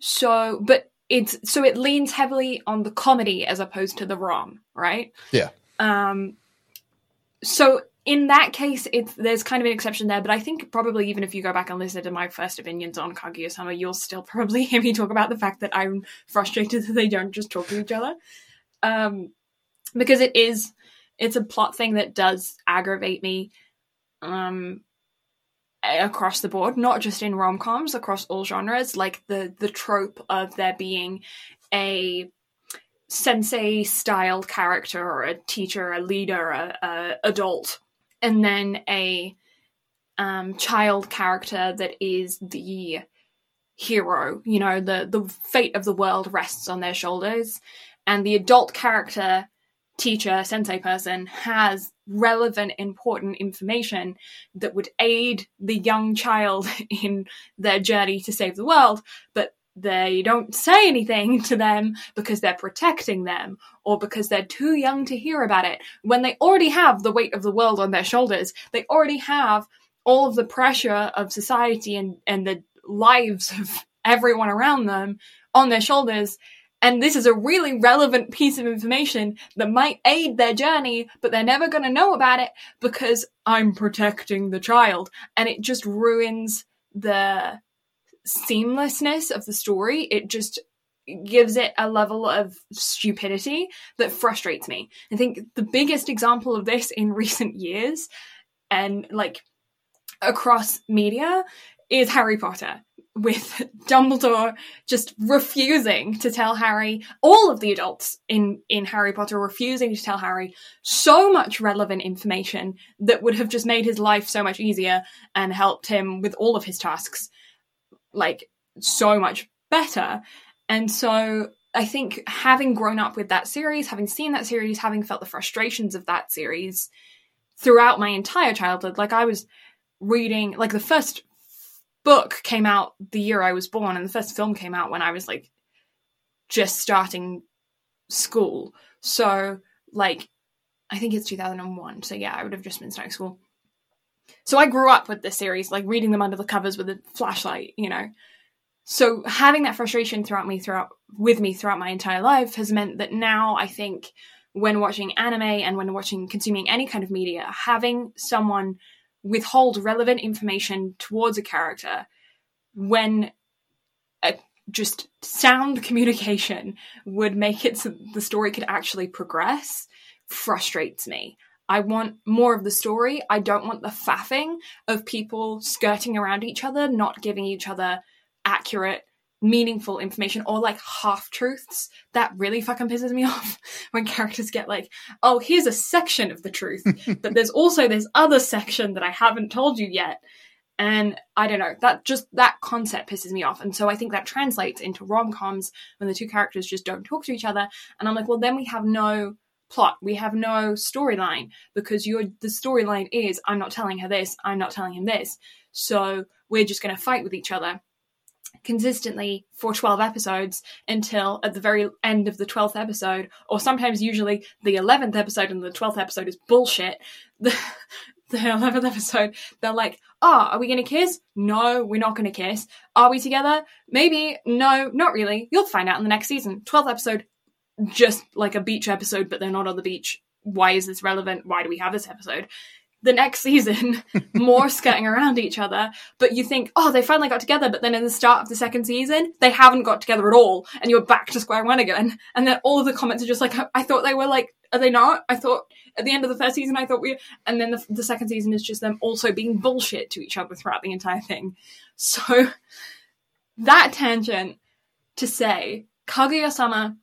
So, but it's so it leans heavily on the comedy as opposed to the rom, right? Yeah. Um. So in that case, it's there's kind of an exception there, but I think probably even if you go back and listen to my first opinions on Kaguya-sama, you'll still probably hear me talk about the fact that I'm frustrated that they don't just talk to each other. Um, because it is it's a plot thing that does aggravate me um across the board not just in rom-coms across all genres like the the trope of there being a sensei style character or a teacher a leader a, a adult and then a um child character that is the hero you know the the fate of the world rests on their shoulders and the adult character teacher sensei person has relevant important information that would aid the young child in their journey to save the world but they don't say anything to them because they're protecting them or because they're too young to hear about it. When they already have the weight of the world on their shoulders they already have all of the pressure of society and, and the lives of everyone around them on their shoulders and this is a really relevant piece of information that might aid their journey, but they're never going to know about it because I'm protecting the child. And it just ruins the seamlessness of the story. It just gives it a level of stupidity that frustrates me. I think the biggest example of this in recent years and like across media is Harry Potter with Dumbledore just refusing to tell Harry, all of the adults in, in Harry Potter refusing to tell Harry so much relevant information that would have just made his life so much easier and helped him with all of his tasks, like, so much better. And so I think having grown up with that series, having seen that series, having felt the frustrations of that series throughout my entire childhood, like I was reading, like the first book came out the year I was born, and the first film came out when I was like just starting school. So, like, I think it's 2001. So, yeah, I would have just been starting school. So, I grew up with this series, like reading them under the covers with a flashlight, you know. So, having that frustration throughout me, throughout with me throughout my entire life has meant that now I think when watching anime and when watching consuming any kind of media, having someone withhold relevant information towards a character when a, just sound communication would make it so the story could actually progress frustrates me. I want more of the story. I don't want the faffing of people skirting around each other, not giving each other accurate, meaningful information or like half truths. That really fucking pisses me off when characters get like, oh, here's a section of the truth, but there's also this other section that I haven't told you yet. And I don't know, that just that concept pisses me off. And so I think that translates into rom coms when the two characters just don't talk to each other. And I'm like, well, then we have no plot. We have no storyline because you're the storyline is I'm not telling her this, I'm not telling him this. So we're just going to fight with each other consistently for 12 episodes until at the very end of the 12th episode, or sometimes usually the 11th episode and the 12th episode is bullshit. The, the 11th episode, they're like, oh, are we to kiss? No, we're not to kiss. Are we together? Maybe. No, not really. You'll find out in the next season. 12th episode, just like a beach episode, but they're not on the beach. Why is this relevant? Why do we have this episode? The next season more skirting around each other. But you think oh they finally got together but then in the start of the second season they haven't got together at all and you're back to square one again. And then all of the comments are just like i thought they were like are they not? I thought at the end of the first season i thought we and then the, the second season is just them also being bullshit to each other throughout the entire thing. So that tangent to say kaguya-sama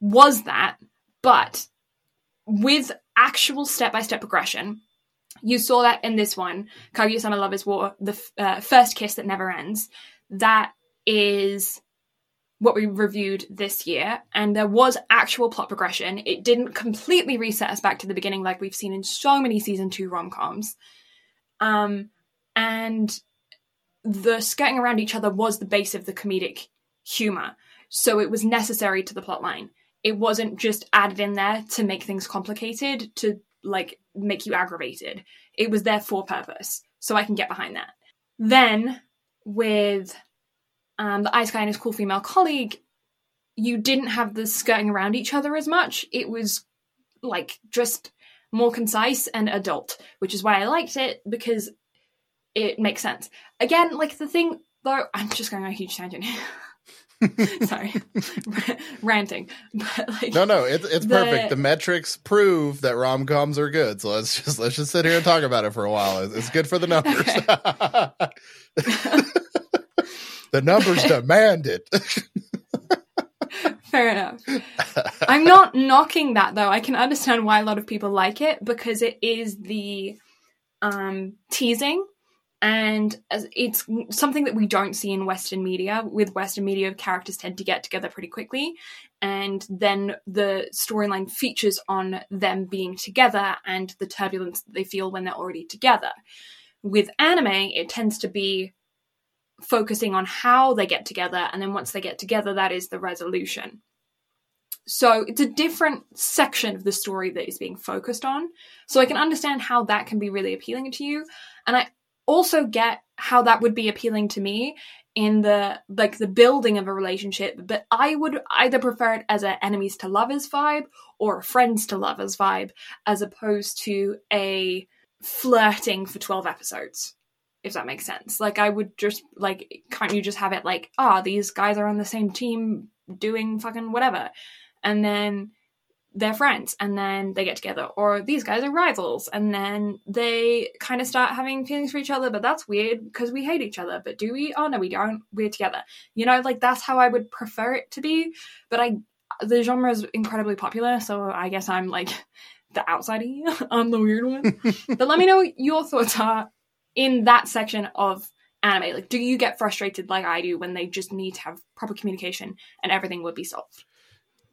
was that but with actual step-by-step progression you saw that in this one, Kaguya-sama Love is War, the uh, first kiss that never ends. That is what we reviewed this year, and there was actual plot progression. It didn't completely reset us back to the beginning like we've seen in so many season two rom coms. Um, and the skirting around each other was the base of the comedic humor, so it was necessary to the plot line. It wasn't just added in there to make things complicated, to like make you aggravated. It was there for purpose. So I can get behind that. Then with um, the ice guy and his cool female colleague, you didn't have the skirting around each other as much. It was like just more concise and adult, which is why I liked it because it makes sense. Again, like the thing though, I'm just going on a huge tangent here. Sorry, ranting. But like, no, no, it's it's the, perfect. The metrics prove that rom coms are good. So let's just let's just sit here and talk about it for a while. It's, it's good for the numbers. Okay. the numbers demand it. Fair enough. I'm not knocking that though. I can understand why a lot of people like it because it is the um, teasing and it's something that we don't see in western media with western media characters tend to get together pretty quickly. And then the storyline features on them being together and the turbulence that they feel when they're already together. With anime it tends to be focusing on how they get together and then once they get together that is the resolution. So it's a different section of the story that is being focused on. So i can understand how that can be really appealing to you. And i also get how that would be appealing to me in the like the building of a relationship but i would either prefer it as a enemies to lovers vibe or a friends to lovers vibe as opposed to a flirting for 12 episodes if that makes sense. Like i would just like can't you just have it like ah oh, these guys are on the same team doing fucking whatever. And then they're friends and then they get together. Or these guys are rivals and then they kind of start having feelings for each other but that's weird because we hate each other but do we? Oh no we don't. We're together. You know like that's how i would prefer it to be but i the genre is incredibly popular so i guess i'm like the outsider. I'm the weird one. But let me know what your thoughts are in that section of anime. Like do you get frustrated like i do when they just need to have proper communication and everything would be solved?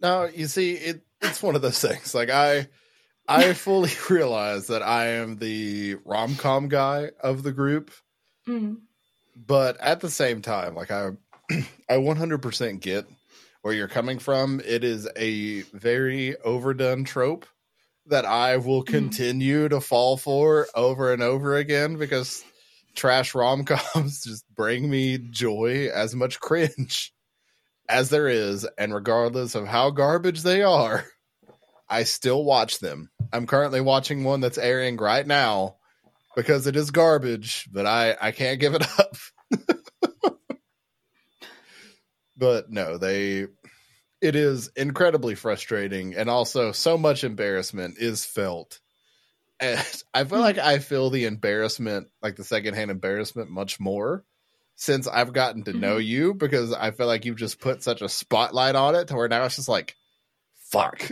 No you see it it's one of those things. Like I I fully realize that I am the rom com guy of the group. Mm. But at the same time, like I I 100% get where you're coming from. It is a very overdone trope that I will mm-hmm. continue mm. to fall for over and over again because trash rom coms just bring me joy as much cringe as there is, and regardless of how garbage they are, I still watch them. I'm currently watching one that's airing right now because it is garbage, but I I can't give it up. but no, they it is incredibly frustrating and also so much embarrassment is felt. And I feel hmm. like I feel the embarrassment, like the secondhand embarrassment, much more since I've gotten to know mm-hmm. you because I feel like you've just put such a spotlight on it to where now it's just like, fuck.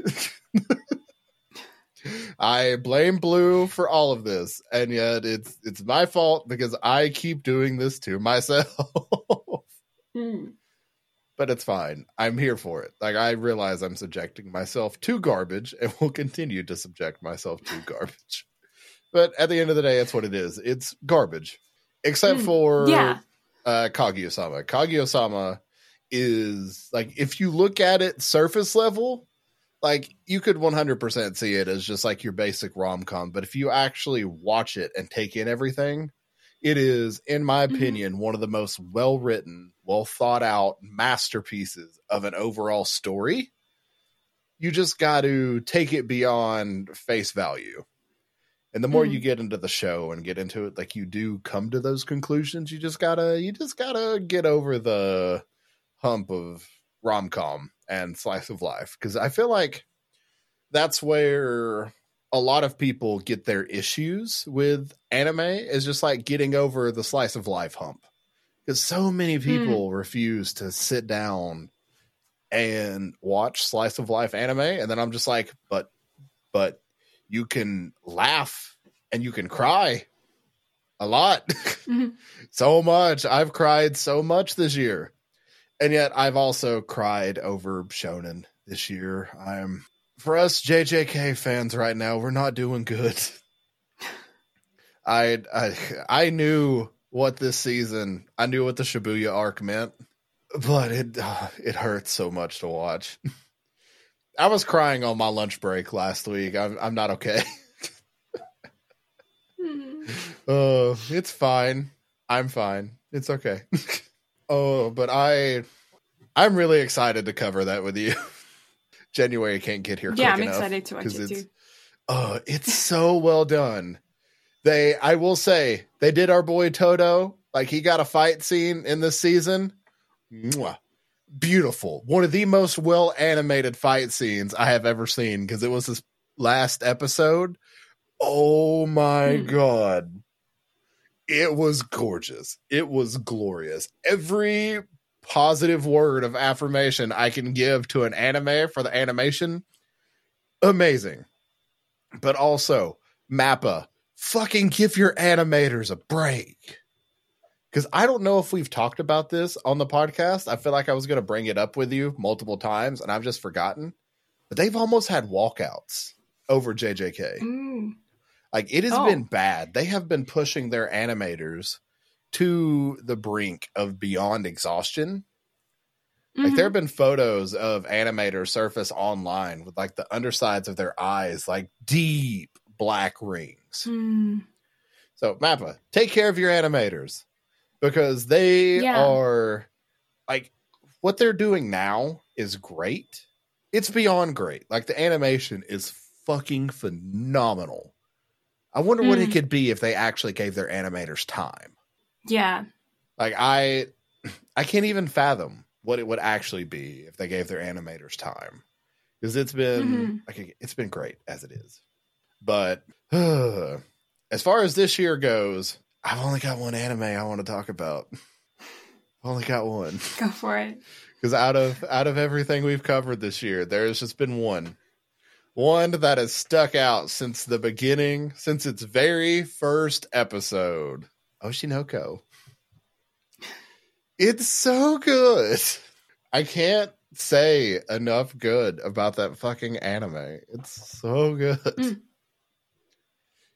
I blame Blue for all of this, and yet it's it's my fault because I keep doing this to myself. Mm. but it's fine. I'm here for it. Like I realize I'm subjecting myself to garbage and will continue to subject myself to garbage. But at the end of the day, it's what it is. It's garbage. Except Mm, for yeah. Uh Kaguya-sama. Kaguya-sama is like if you look at it surface level, like you could 100% see it as just like your basic rom-com, but if you actually watch it and take in everything, it is in my Mhm. opinion one of the most well-written, well thought out masterpieces of an overall story. You just got to take it beyond face value. And the more Mm. you get into the show and get into it, like you do come to those conclusions, you just gotta you just gotta get over the hump of rom com and slice of life. Cause I feel like that's where a lot of people get their issues with anime is just like getting over the slice of life hump. Because so many people refuse to sit down and watch slice of life anime. And then I'm just like, but but you can laugh and you can cry a lot. Mhm. so much. I've cried so much this year. And yet I've also cried over Shonen this year. I'm for us JJK fans right now, we're not doing good. I I I knew what this season, I knew what the Shibuya arc meant, but it uh, it hurts so much to watch. I was crying on my lunch break last week. I'm I'm not okay. Mm. Uh, it's fine. I'm fine. It's okay. oh, but I, I'm really excited to cover that with you. January can't get here. Yeah, I'm enough excited to watch it too. Oh, it's so well done. They, I will say, they did our boy Todo. Like he got a fight scene in this season. Mwah. Beautiful. One of the most well animated fight scenes I have ever seen because it was this last episode. Oh my Hmm. god. It was gorgeous. It was glorious. Every positive word of affirmation I can give to an anime for the animation, amazing. But also, Mappa, fucking give your animators a break. Because I don't know if we've talked about this on the podcast. I feel like I was going to bring it up with you multiple times and I've just forgotten. But they've almost had walkouts over JJK. Mm. Like it has Oh. been bad. They have been pushing their animators to the brink of beyond exhaustion. Like Mhm. there have been photos of animators surface online with like the undersides of their eyes like deep black rings. Mm. So Mappa, take care of your animators because they Yeah. are like what they're doing now is great. It's beyond great. Like the animation is fucking phenomenal. I wonder what it Mm. could be if they actually gave their animators time. Yeah. Like I I can't even fathom what it would actually be if they gave their animators time. Because it's been Mhm. like it's been great as it is. But as far as this year goes, I've only got one anime I want to talk about. I've only got one. Go for it. Because out of out of everything we've covered this year, there's just been one. One that has stuck out since the beginning, since its very first episode. Oshinoko. It's so good. I can't say enough good about that fucking anime. It's so good. Mm.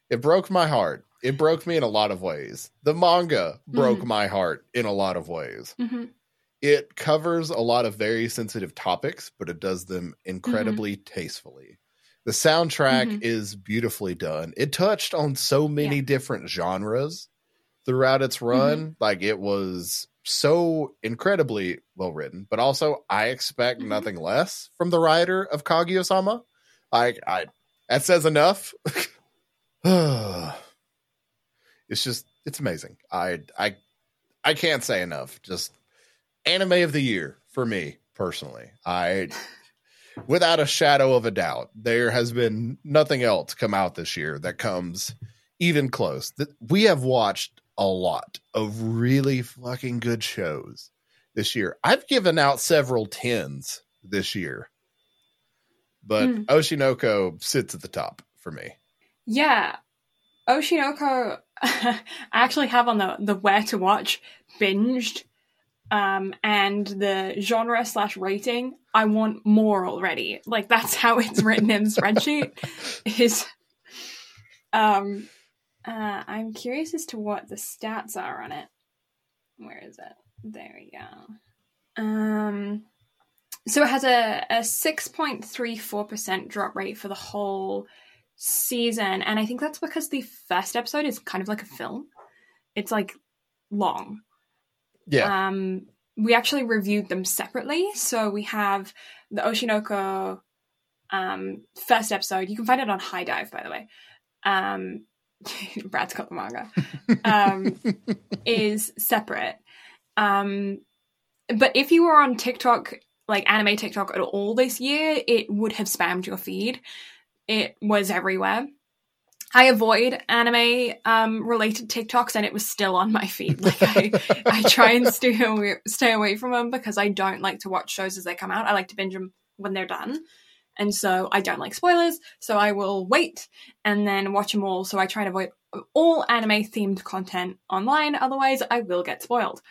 It broke my heart. It broke me in a lot of ways. The manga broke Mhm. my heart in a lot of ways hmm it covers a lot of very sensitive topics, but it does them incredibly tastefully. The soundtrack Mhm. is beautifully done. It touched on so many Yeah. different genres throughout its run. Like it was so incredibly well written, but also I expect Mhm. nothing less from the writer of Kaguya-sama. Like I that says enough. it's just it's amazing. I I I can't say enough. Just anime of the year for me personally. I without a shadow of a doubt, there has been nothing else come out this year that comes even close. That we have watched a lot of really fucking good shows this year. I've given out several tens this year. But Hmm. Oshinoko sits at the top for me. Yeah. Oshinoko I actually have on the the where to watch binged um and the genre slash rating I want more already. Like that's how it's written in the spreadsheet is um uh I'm curious as to what the stats are on it. Where is it? There we go. Um so it has a, a 6.34% drop rate for the whole season. And I think that's because the first episode is kind of like a film. It's like long. Yeah. Um, we actually reviewed them separately. So we have the Oshinoko um, first episode. You can find it on High Dive, by the way. Um, Brad's got the manga. Um, is separate. Um, but if you were on TikTok, like anime TikTok at all this year, it would have spammed your feed. It was everywhere. I avoid anime um, related TikToks, and it was still on my feed. Like I, I try and stay away, stay away from them because I don't like to watch shows as they come out. I like to binge them when they're done, and so I don't like spoilers. So I will wait and then watch them all. So I try and avoid all anime themed content online. Otherwise, I will get spoiled.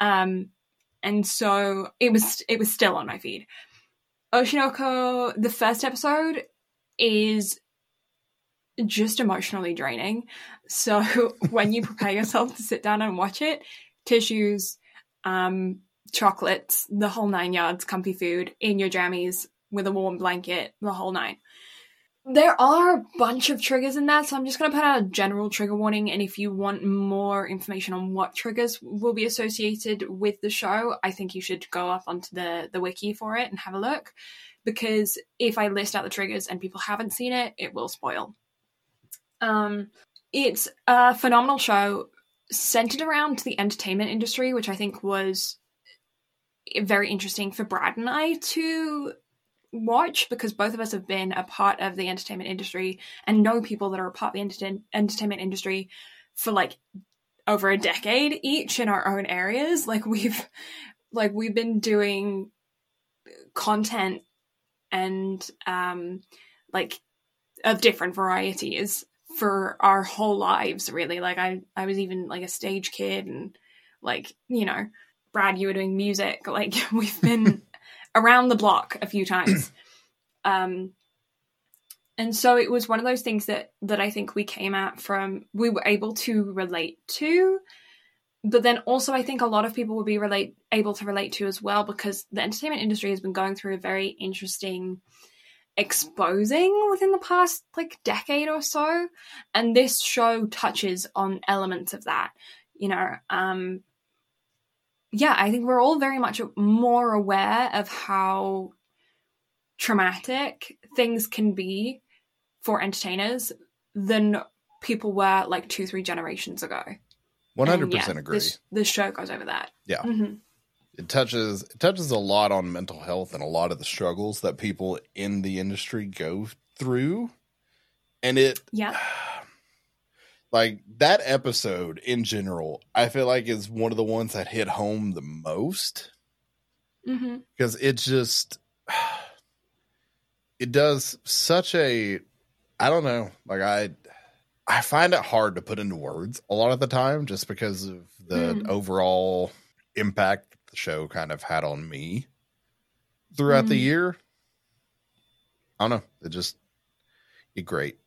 Um, and so it was it was still on my feed. Oshinoko, the first episode is just emotionally draining. So when you prepare yourself to sit down and watch it, tissues, um, chocolates, the whole nine yards, comfy food in your jammies with a warm blanket, the whole nine. There are a bunch of triggers in that, so I'm just going to put out a general trigger warning. And if you want more information on what triggers will be associated with the show, I think you should go up onto the, the wiki for it and have a look. Because if I list out the triggers and people haven't seen it, it will spoil. Um, it's a phenomenal show centered around the entertainment industry, which I think was very interesting for Brad and I to watch because both of us have been a part of the entertainment industry and know people that are a part of the enter- entertainment industry for like over a decade each in our own areas like we've like we've been doing content and um like of different varieties for our whole lives really like i i was even like a stage kid and like you know brad you were doing music like we've been around the block a few times. um, and so it was one of those things that that I think we came at from we were able to relate to, but then also I think a lot of people will be relate able to relate to as well because the entertainment industry has been going through a very interesting exposing within the past like decade or so and this show touches on elements of that you know um yeah, I think we're all very much more aware of how traumatic things can be for entertainers than people were like two, three generations ago. One hundred percent agree. This, this, show goes over that. Yeah, mm-hmm. it touches it touches a lot on mental health and a lot of the struggles that people in the industry go through, and it yeah like that episode in general i feel like is one of the ones that hit home the most because mm-hmm. it just it does such a i don't know like i i find it hard to put into words a lot of the time just because of the mm. overall impact the show kind of had on me throughout mm. the year i don't know it just it great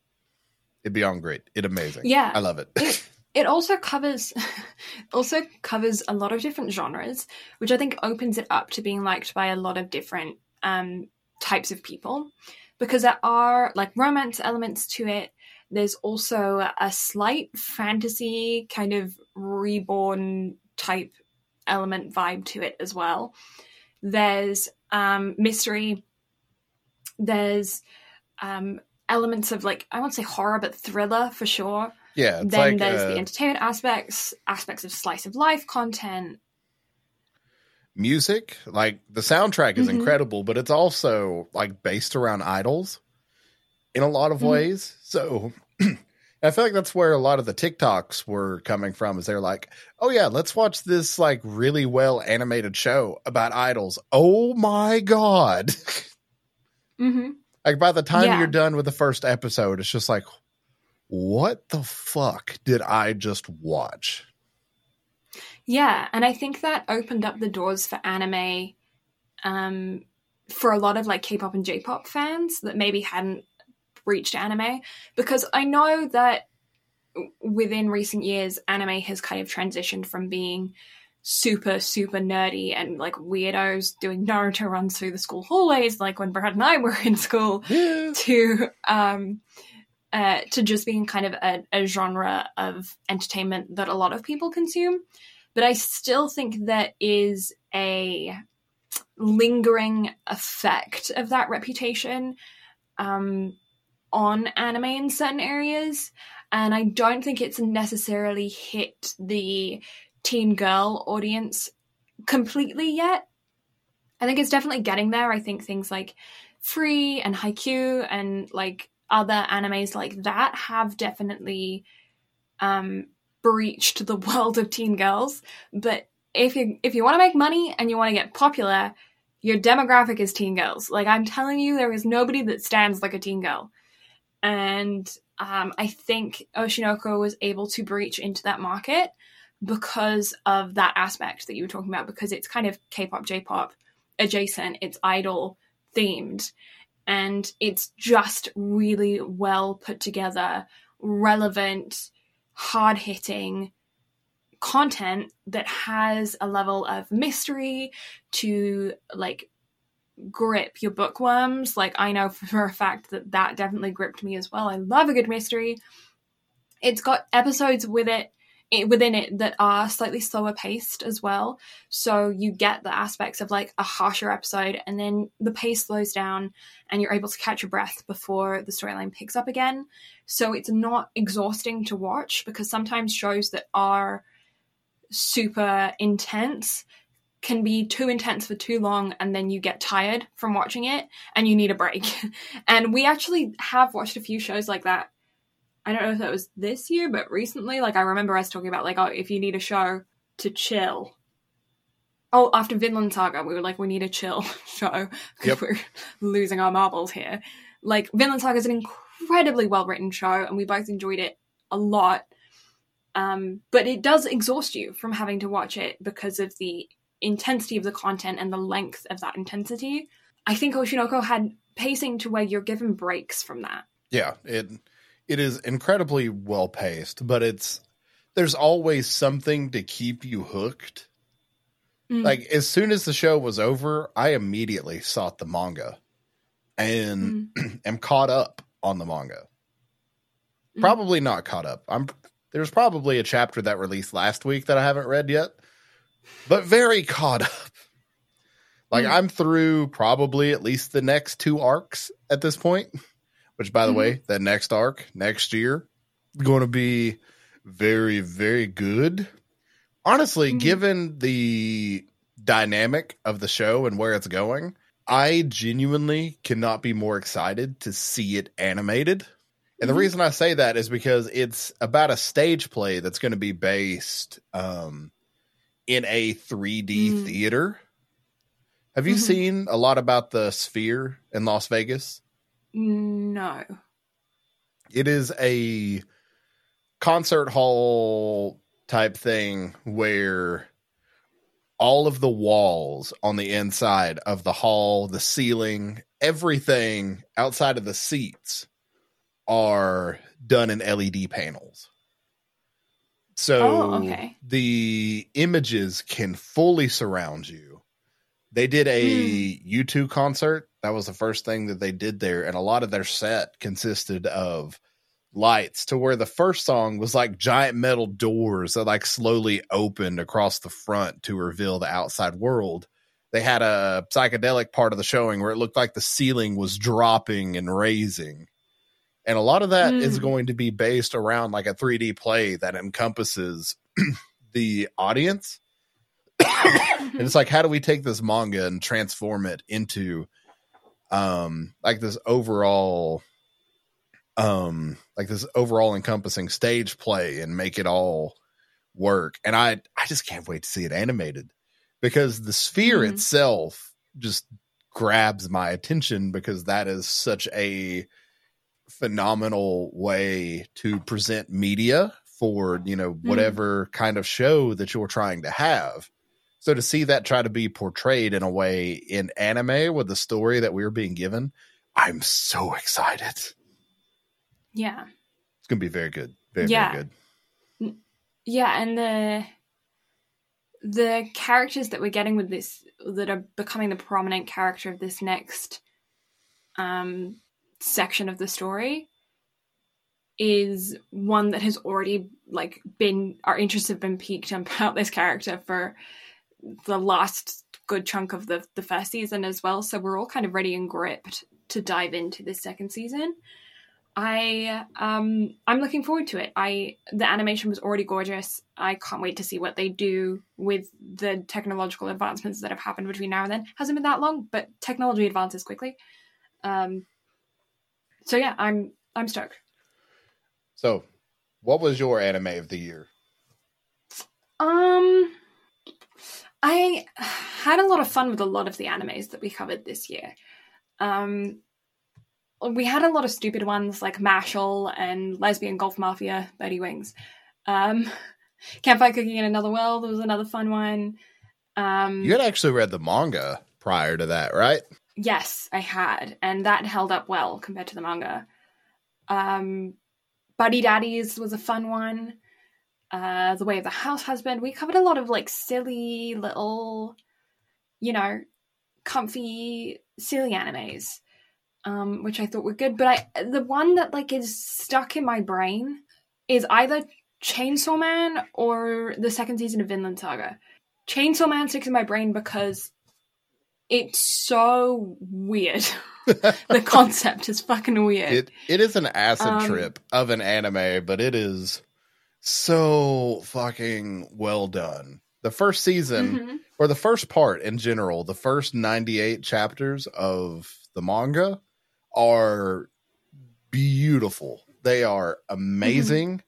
It beyond great. It amazing. Yeah. I love it. it, it also covers also covers a lot of different genres, which I think opens it up to being liked by a lot of different um, types of people. Because there are like romance elements to it. There's also a slight fantasy kind of reborn type element vibe to it as well. There's um, mystery. There's um, elements of like I won't say horror, but thriller for sure. Yeah. then like, there's uh, the entertainment aspects, aspects of slice of life content. Music, like the soundtrack is Mhm. incredible, but it's also like based around idols in a lot of Mhm. ways. So I feel like that's where a lot of the TikToks were coming from. Is they're like, oh yeah, let's watch this like really well animated show about idols. Oh my god. Mm-hmm. Like by the time Yeah. you're done with the first episode, it's just like, what the fuck did I just watch? Yeah, and I think that opened up the doors for anime um, for a lot of like K-pop and J-pop fans that maybe hadn't reached anime because I know that within recent years anime has kind of transitioned from being super super nerdy and like weirdos doing Naruto runs through the school hallways like when Brad and I were in school Yeah. to um uh to just being kind of a, a genre of entertainment that a lot of people consume but i still think that is a lingering effect of that reputation um on anime in certain areas and i don't think it's necessarily hit the teen girl audience completely yet. I think it's definitely getting there. I think things like free and haikyuu and like other animes like that have definitely um breached the world of teen girls. But if you if you want to make money and you want to get popular your demographic is teen girls. Like i'm telling you there is nobody that stands like a teen girl and um, i think oshinoko was able to breach into that market because of that aspect that you were talking about because it's kind of k-pop j-pop adjacent. It's idol themed. And it's just really well put together relevant hard hitting content that has a level of mystery to like grip your bookworms like i know for a fact that that definitely gripped me as well i love a good mystery it's got episodes with it it, within it that are slightly slower paced as well. So you get the aspects of like a harsher episode, and then the pace slows down, and you're able to catch your breath before the storyline picks up again. So it's not exhausting to watch because sometimes shows that are super intense can be too intense for too long and then you get tired from watching it and you need a break. and we actually have watched a few shows like that I don't know if that was this year, but recently, like I remember us talking about like, oh, if you need a show to chill. Oh, after Vinland Saga, we were like, we need a chill show because Yep. we're losing our marbles here. Like Vinland Saga is an incredibly well written show, and we both enjoyed it a lot. Um, but it does exhaust you from having to watch it because of the intensity of the content and the length of that intensity. I think Oshinoko had pacing to where you're given breaks from that. Yeah, it it is incredibly well paced, but it's there's always something to keep you hooked. Mm. Like as soon as the show was over, I immediately sought the manga and am caught up on the manga. Mm. Probably not caught up. I'm there's probably a chapter that released last week that I haven't read yet, but very caught up. Like Mm. I'm through probably at least the next two arcs at this point, which by the Mhm. way, that next arc next year going to be very very good. Honestly, Mhm. given the dynamic of the show and where it's going, I genuinely cannot be more excited to see it animated. And the Mhm. reason I say that is because it's about a stage play that's going to be based um, in a 3D Mm. theater. Have you Mhm. seen a lot about the Sphere in Las Vegas? No. It is a concert hall type thing where all of the walls on the inside of the hall, the ceiling, everything outside of the seats are done in LED panels. So Oh, okay. the images can fully surround you. They did a hmm. U2 concert. That was the first thing that they did there. And a lot of their set consisted of lights to where the first song was like giant metal doors that like slowly opened across the front to reveal the outside world. They had a psychedelic part of the showing where it looked like the ceiling was dropping and raising. And a lot of that is Mm. going to be based around like a 3D play that encompasses the audience. and it's like, how do we take this manga and transform it into um like this overall um like this overall encompassing stage play and make it all work and i i just can't wait to see it animated because the sphere Mhm. itself just grabs my attention because that is such a phenomenal way to present media for you know whatever mm. kind of show that you're trying to have. So to see that try to be portrayed in a way in anime with the story that we are being given i'm so excited. Yeah. It's gonna be very good. Very yeah. very good yeah and the the characters that we're getting with this that are becoming the prominent character of this next um section of the story is one that has already like been our interest have been piqued about this character for the last good chunk of the the first season as well. So we're all kind of ready and gripped to dive into this second season. I um i'm looking forward to it. I the animation was already gorgeous. I can't wait to see what they do with the technological advancements that have happened between now and then. Hasn't been that long but technology advances quickly. Um so yeah, I'm I'm stoked. So, what was your anime of the year? Um, I had a lot of fun with a lot of the animes that we covered this year. Um, we had a lot of stupid ones like Mashle and Lesbian Golf Mafia, Birdie Wings. Um, Campfire Cooking in Another World was another fun one. Um, you had actually read the manga prior to that, right? Yes, I had, and that held up well compared to the manga. Um, Buddy Daddies was a fun one. Uh, the Way of the House Husband. We covered a lot of like silly little, you know, comfy, silly animes, um, which I thought were good. But I, the one that like is stuck in my brain is either Chainsaw Man or the second season of Vinland Saga. Chainsaw Man sticks in my brain because it's so weird. the concept is fucking weird. It it is an acid um, trip of an anime, but it is so fucking well done. The first season mm-hmm. or the first part in general, the first 98 chapters of the manga are beautiful. They are amazing. Mm-hmm.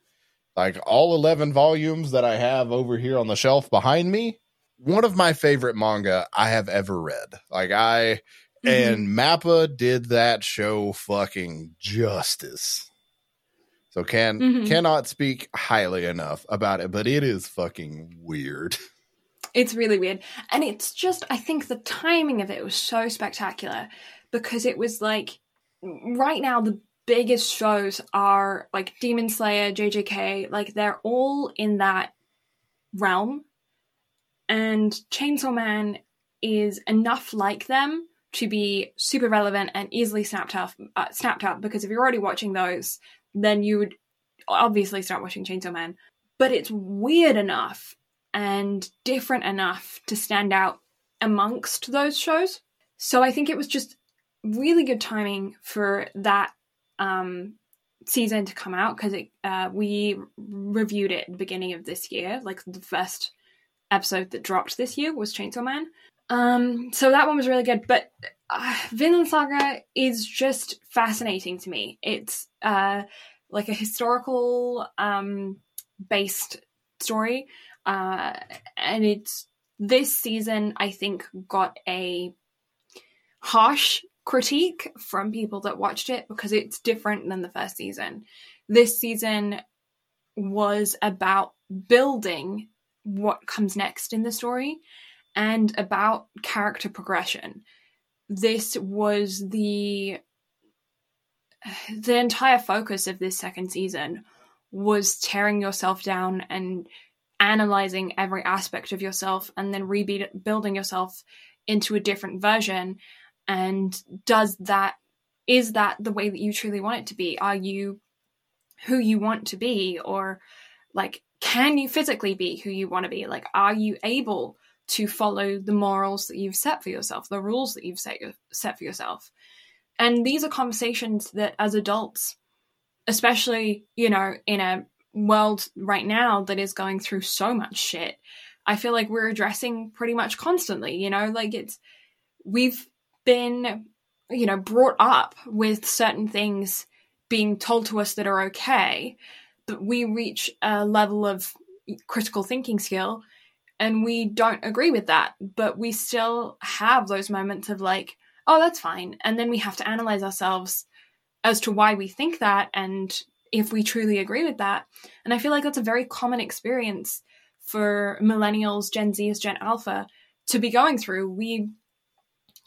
Like all 11 volumes that I have over here on the shelf behind me one of my favorite manga I have ever read. Like I mm-hmm. and Mappa did that show fucking justice. So can mm-hmm. cannot speak highly enough about it, but it is fucking weird. It's really weird. And it's just I think the timing of it was so spectacular because it was like right now the biggest shows are like Demon Slayer, JJK, like they're all in that realm and Chainsaw Man is enough like them to be super relevant and easily snapped up. Uh, snapped up because if you're already watching those, then you would obviously start watching Chainsaw Man. But it's weird enough and different enough to stand out amongst those shows. So I think it was just really good timing for that um, season to come out because uh, we reviewed it at the beginning of this year, like the first episode that dropped this year was Chainsaw Man. Um, so that one was really good, but uh, Vinland Saga is just fascinating to me. It's uh, like a historical um, based story, uh, and it's this season I think got a harsh critique from people that watched it because it's different than the first season. This season was about building what comes next in the story and about character progression. This was the the entire focus of this second season was tearing yourself down and analyzing every aspect of yourself and then rebuilding yourself into a different version. And does that is that the way that you truly want it to be? Are you who you want to be? Or like can you physically be who you want to be? Like, are you able to follow the morals that you've set for yourself, the rules that you've set, set for yourself? And these are conversations that as adults, especially, you know, in a world right now that is going through so much shit, I feel like we're addressing pretty much constantly, you know, like it's, we've been, you know, brought up with certain things being told to us that are okay we reach a level of critical thinking skill and we don't agree with that but we still have those moments of like oh, that's fine. And then we have to analyze ourselves as to why we think that and if we truly agree with that. And I feel like that's a very common experience for millennials, Gen Zs, Gen Alpha to be going through. We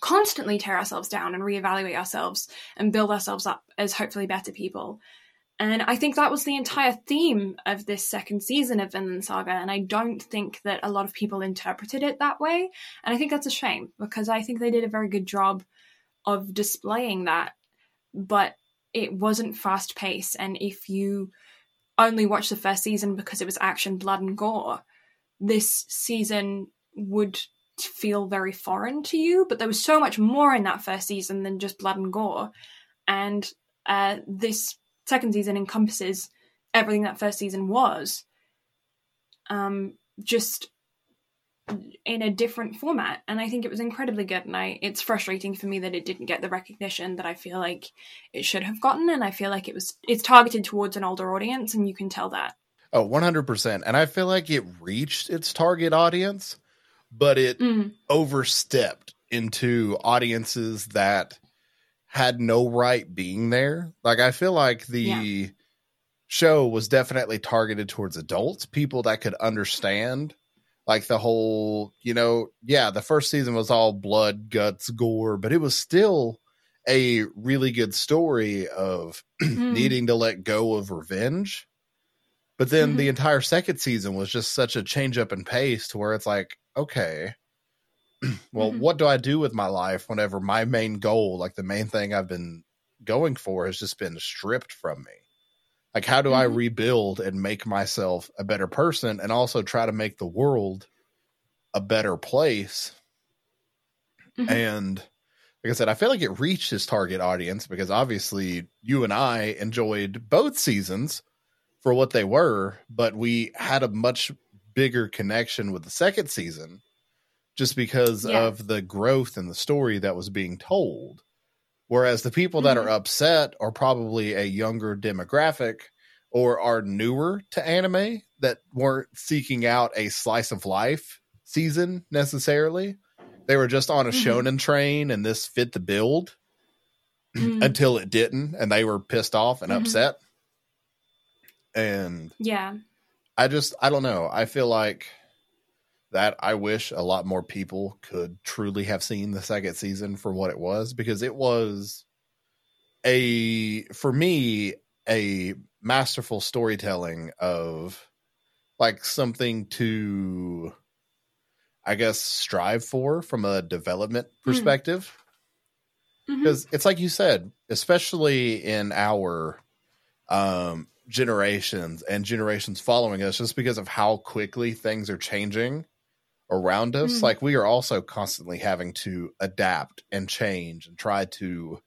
constantly tear ourselves down and reevaluate ourselves and build ourselves up as hopefully better people. And I think that was the entire theme of this second season of Vinland Saga. And I don't think that a lot of people interpreted it that way. And I think that's a shame because I think they did a very good job of displaying that. But it wasn't fast paced. And if you only watch the first season because it was action, blood, and gore, this season would feel very foreign to you. But there was so much more in that first season than just blood and gore. And uh, this second season encompasses everything that first season was. Um, just in a different format and i think it was incredibly good and i it's frustrating for me that it didn't get the recognition that i feel like it should have gotten and i feel like it was it's targeted towards an older audience and you can tell that oh 100% and i feel like it reached its target audience but it mm. overstepped into audiences that had no right being there. Like I feel like the yeah. show was definitely targeted towards adults, people that could understand like the whole, you know, yeah, the first season was all blood, guts, gore, but it was still a really good story of mm. needing to let go of revenge. But then mm-hmm. the entire second season was just such a change up in pace to where it's like, okay, well, mm-hmm. what do I do with my life whenever my main goal, like the main thing I've been going for, has just been stripped from me? Like, how do mm-hmm. I rebuild and make myself a better person and also try to make the world a better place? Mm-hmm. And like I said, I feel like it reached its target audience because obviously you and I enjoyed both seasons for what they were, but we had a much bigger connection with the second season just because yeah. of the growth and the story that was being told. Whereas the people mm-hmm. that are mm-hmm. upset are probably a younger demographic or are newer to anime that weren't seeking out a slice of life season necessarily. They were just on a mm-hmm. shonen train and this fit the build mm-hmm. until it didn't and they were pissed off and mm-hmm. upset. And yeah. I just I don't know. I feel like that I wish a lot more people could truly have seen the second season for what it was because it was a for me a masterful storytelling of like something to I guess strive for from a development hmm. perspective. Because mm-hmm. it's like you said, especially in our um generations and generations following us just because of how quickly things are changing around us mm. like we are also constantly having to adapt and change and try to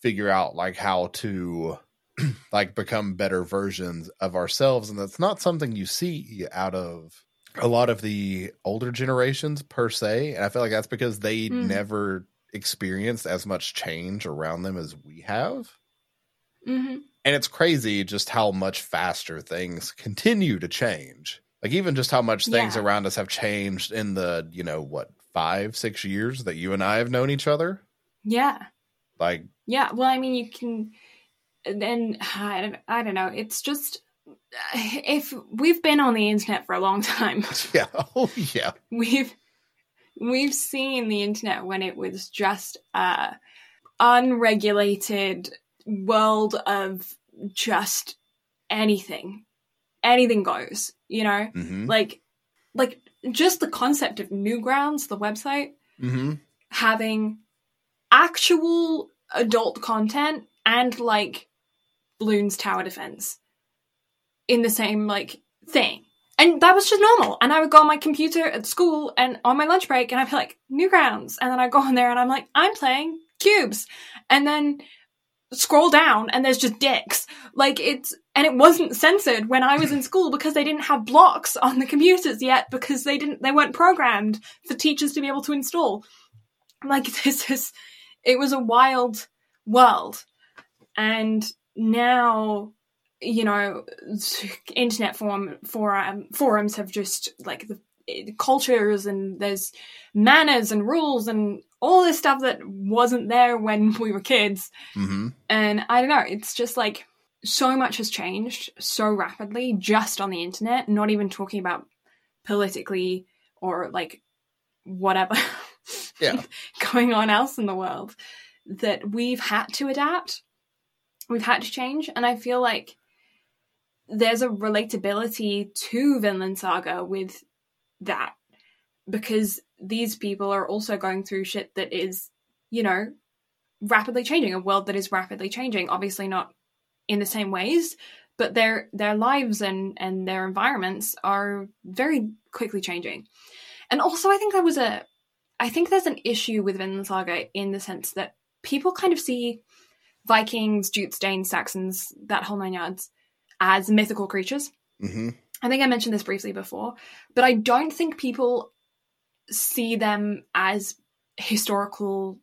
figure out like how to like become better versions of ourselves and that's not something you see out of a lot of the older generations per se and i feel like that's because they mm. never experienced as much change around them as we have mm-hmm. and it's crazy just how much faster things continue to change like even just how much things yeah. around us have changed in the, you know, what, five, six years that you and I have known each other. Yeah. Like, yeah. Well, I mean, you can, and I don't, I don't know. It's just, if we've been on the internet for a long time. Yeah. Oh, yeah. We've, we've seen the internet when it was just a unregulated world of just anything anything goes, you know? Mm-hmm. Like like just the concept of Newgrounds, the website, mm-hmm. having actual adult content and like Bloons Tower Defense in the same like thing. And that was just normal. And I would go on my computer at school and on my lunch break and I'd be like, Newgrounds. And then I'd go on there and I'm like, I'm playing cubes. And then scroll down and there's just dicks. Like it's, and it wasn't censored when I was in school because they didn't have blocks on the computers yet because they didn't, they weren't programmed for teachers to be able to install. Like this is, it was a wild world. And now, you know, internet forum, forum, forums have just like the cultures and there's manners and rules and all this stuff that wasn't there when we were kids. hmm And I don't know, it's just like so much has changed so rapidly just on the internet, not even talking about politically or like whatever Yeah. going on else in the world that we've had to adapt. We've had to change. And I feel like there's a relatability to Vinland Saga with that because these people are also going through shit that is, you know, rapidly changing, a world that is rapidly changing. Obviously not in the same ways, but their their lives and and their environments are very quickly changing. And also I think there was a I think there's an issue with Vinland Saga in the sense that people kind of see Vikings, Jutes, Danes, Saxons, that whole nine yards, as mythical creatures. hmm I think I mentioned this briefly before, but I don't think people see them as historical,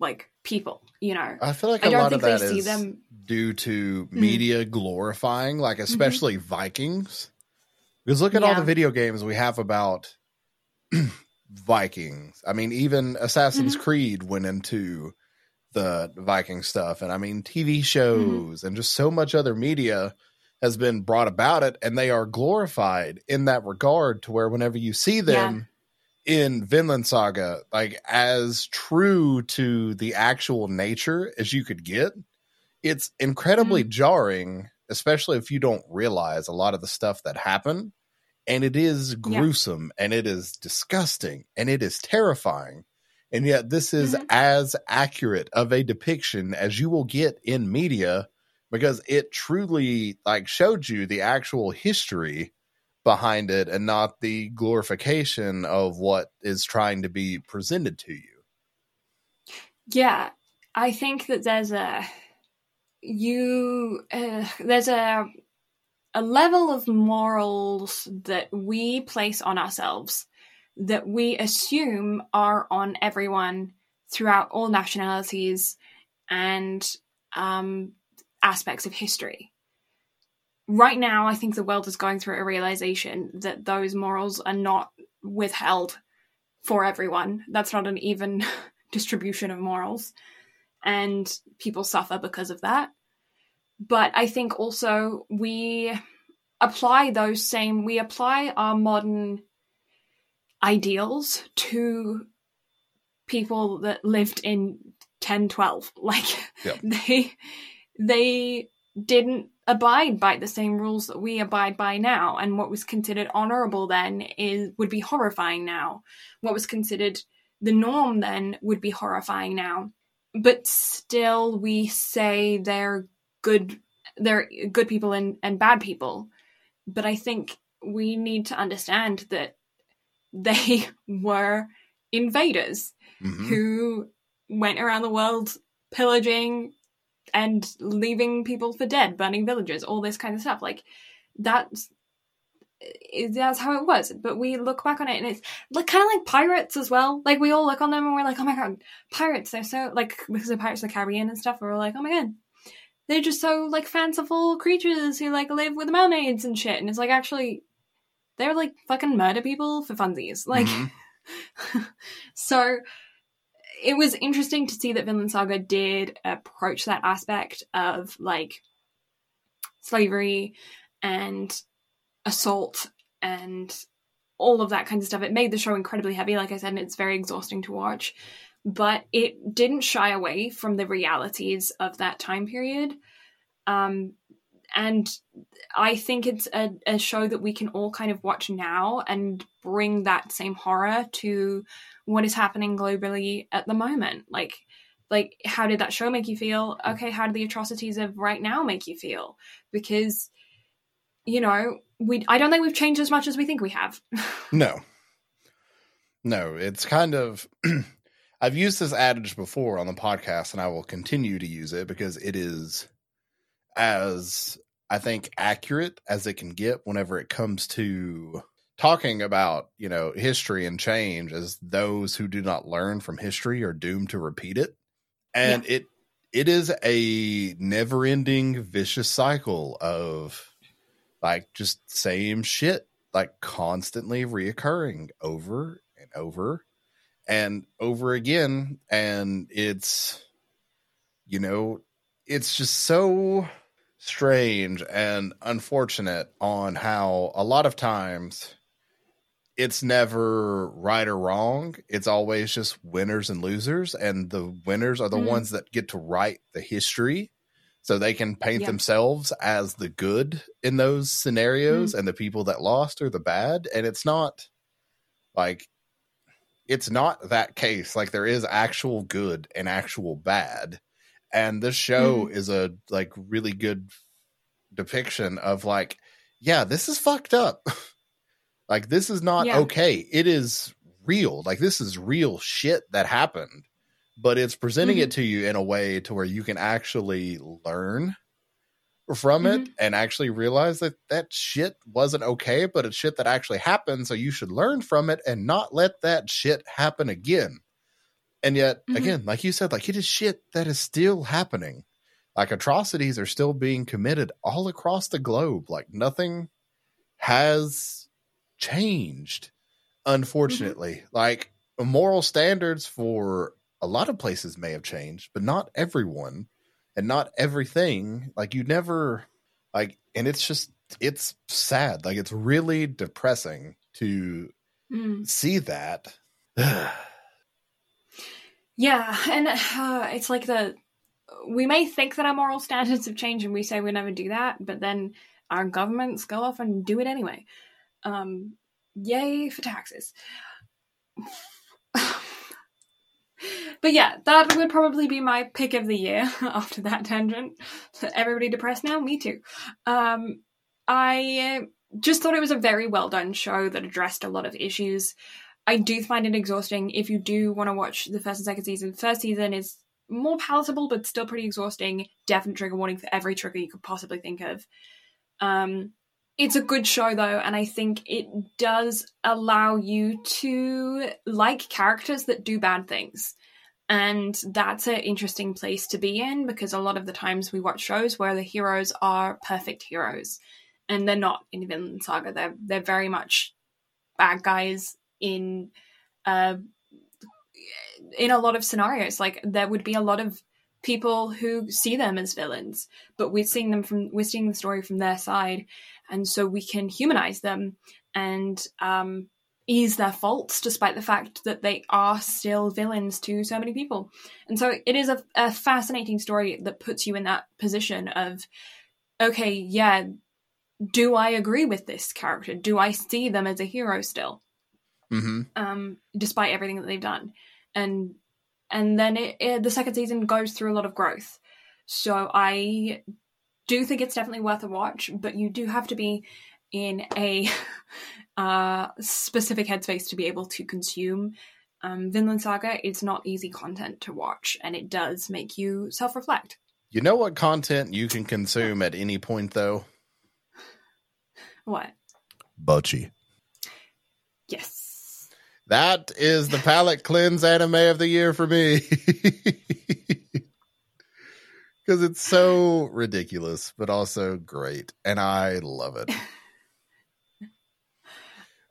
like people. You know, I feel like I a don't lot of think that they see them. due to Mm. media glorifying, like especially Vikings. Because look at all the video games we have about Vikings. I mean, even Assassin's Mm-hmm. Creed went into the Viking stuff, and I mean, Mm-hmm. TV shows and just so much other media has been brought about it, and they are glorified in that regard. To where whenever you see them in Vinland Saga, like as true to the actual nature as you could get, it's incredibly jarring, especially if you don't realize a lot of the stuff that happened. And it is gruesome and it is disgusting and it is terrifying. And yet, this is Mhm. as accurate of a depiction as you will get in media because it truly like showed you the actual history behind it and not the glorification of what is trying to be presented to you. Yeah, I think that there's a you uh, there's a a level of morals that we place on ourselves that we assume are on everyone throughout all nationalities and um, aspects of history. Right now, I think the world is going through a realization that those morals are not withheld for everyone. That's not an even distribution of morals. And people suffer because of that. But I think also we apply those same, we apply our modern ideals to people that lived in 1012. Like Yep. they, they didn't abide by the same rules that we abide by now. And what was considered honorable then is, would be horrifying now. What was considered the norm then would be horrifying now but still we say they're good they're good people and, and bad people but i think we need to understand that they were invaders Mhm. who went around the world pillaging and leaving people for dead burning villages all this kind of stuff. Like that's that's how it was. But we look back on it and it's like kind of like pirates as well. Like we all look on them and we're like oh my god pirates they're so like because of pirates of the caribbean and stuff we're like oh my god they're just so like fanciful creatures who like live with mermaids and shit. And it's like actually they're like fucking murder people for funsies. Like Mhm. so it was interesting to see that Vinland Saga did approach that aspect of like slavery and assault and all of that kind of stuff. It made the show incredibly heavy, like I said, and it's very exhausting to watch. But it didn't shy away from the realities of that time period. Um, and I think it's a, a show that we can all kind of watch now and bring that same horror to what is happening globally at the moment. Like, like how did that show make you feel? Okay, how do the atrocities of right now make you feel? Because, you know, we I don't think we've changed as much as we think we have. No. No, it's kind of I've used this adage before on the podcast and I will continue to use it because it is as I think accurate as it can get whenever it comes to talking about, you know, history and change as those who do not learn from history are doomed to repeat it. And it it is a never-ending vicious cycle of like just same shit like constantly reoccurring over and over and over again and it's you know it's just so strange and unfortunate on how a lot of times it's never right or wrong. It's always just winners and losers. And the winners are the Mhm. ones that get to write the history so they can paint Yeah. themselves as the good in those scenarios and the people that lost are the bad. And it's not like, it's not that case. Like there is actual good and actual bad. And this show is a like really good depiction of like, yeah, this is fucked up. like this is not Yeah. okay. It is real. Like this is real shit that happened. But it's presenting Mhm. it to you in a way to where you can actually learn from it and actually realize that that shit wasn't okay, but it's shit that actually happened. So you should learn from it and not let that shit happen again. And yet, Mhm. again, like you said, like it is shit that is still happening. Like atrocities are still being committed all across the globe. Like nothing has changed, unfortunately. Like moral standards for a lot of places may have changed, but not everyone and not everything. Like you never like and it's just it's sad. Like it's really depressing to Mm. see that. Yeah, and uh, it's like the we may think that our moral standards have changed, and we say we never do that, but then our governments go off and do it anyway. Um, yay for taxes. but yeah, that would probably be my pick of the year after that tangent. Everybody depressed now? Me too. Um, I just thought it was a very well done show that addressed a lot of issues. I do find it exhausting if you do want to watch the first and second season. First season is more palatable, but still pretty exhausting. Definite trigger warning for every trigger you could possibly think of. Um, it's a good show though, and I think it does allow you to like characters that do bad things. And that's an interesting place to be in because a lot of the times we watch shows where the heroes are perfect heroes, and they're not in Vinland Saga. They're they're very much bad guys in uh, in a lot of scenarios. Like there would be a lot of people who see them as villains, but we're seeing them from we're seeing the story from their side, and so we can humanize them and um, ease their faults, despite the fact that they are still villains to so many people. And so it is a, a fascinating story that puts you in that position of, okay, yeah. Do I agree with this character? Do I see them as a hero still? hmm um, despite everything that they've done. And and then it, it, the second season goes through a lot of growth. So I do think it's definitely worth a watch, but you do have to be in a uh, specific headspace to be able to consume um, Vinland Saga. It's not easy content to watch, and it does make you self reflect. You know what content you can consume at any point though? What? Bocchi. Yes. That is the palette cleanse anime of the year for me. Because it's so ridiculous, but also great. And I love it.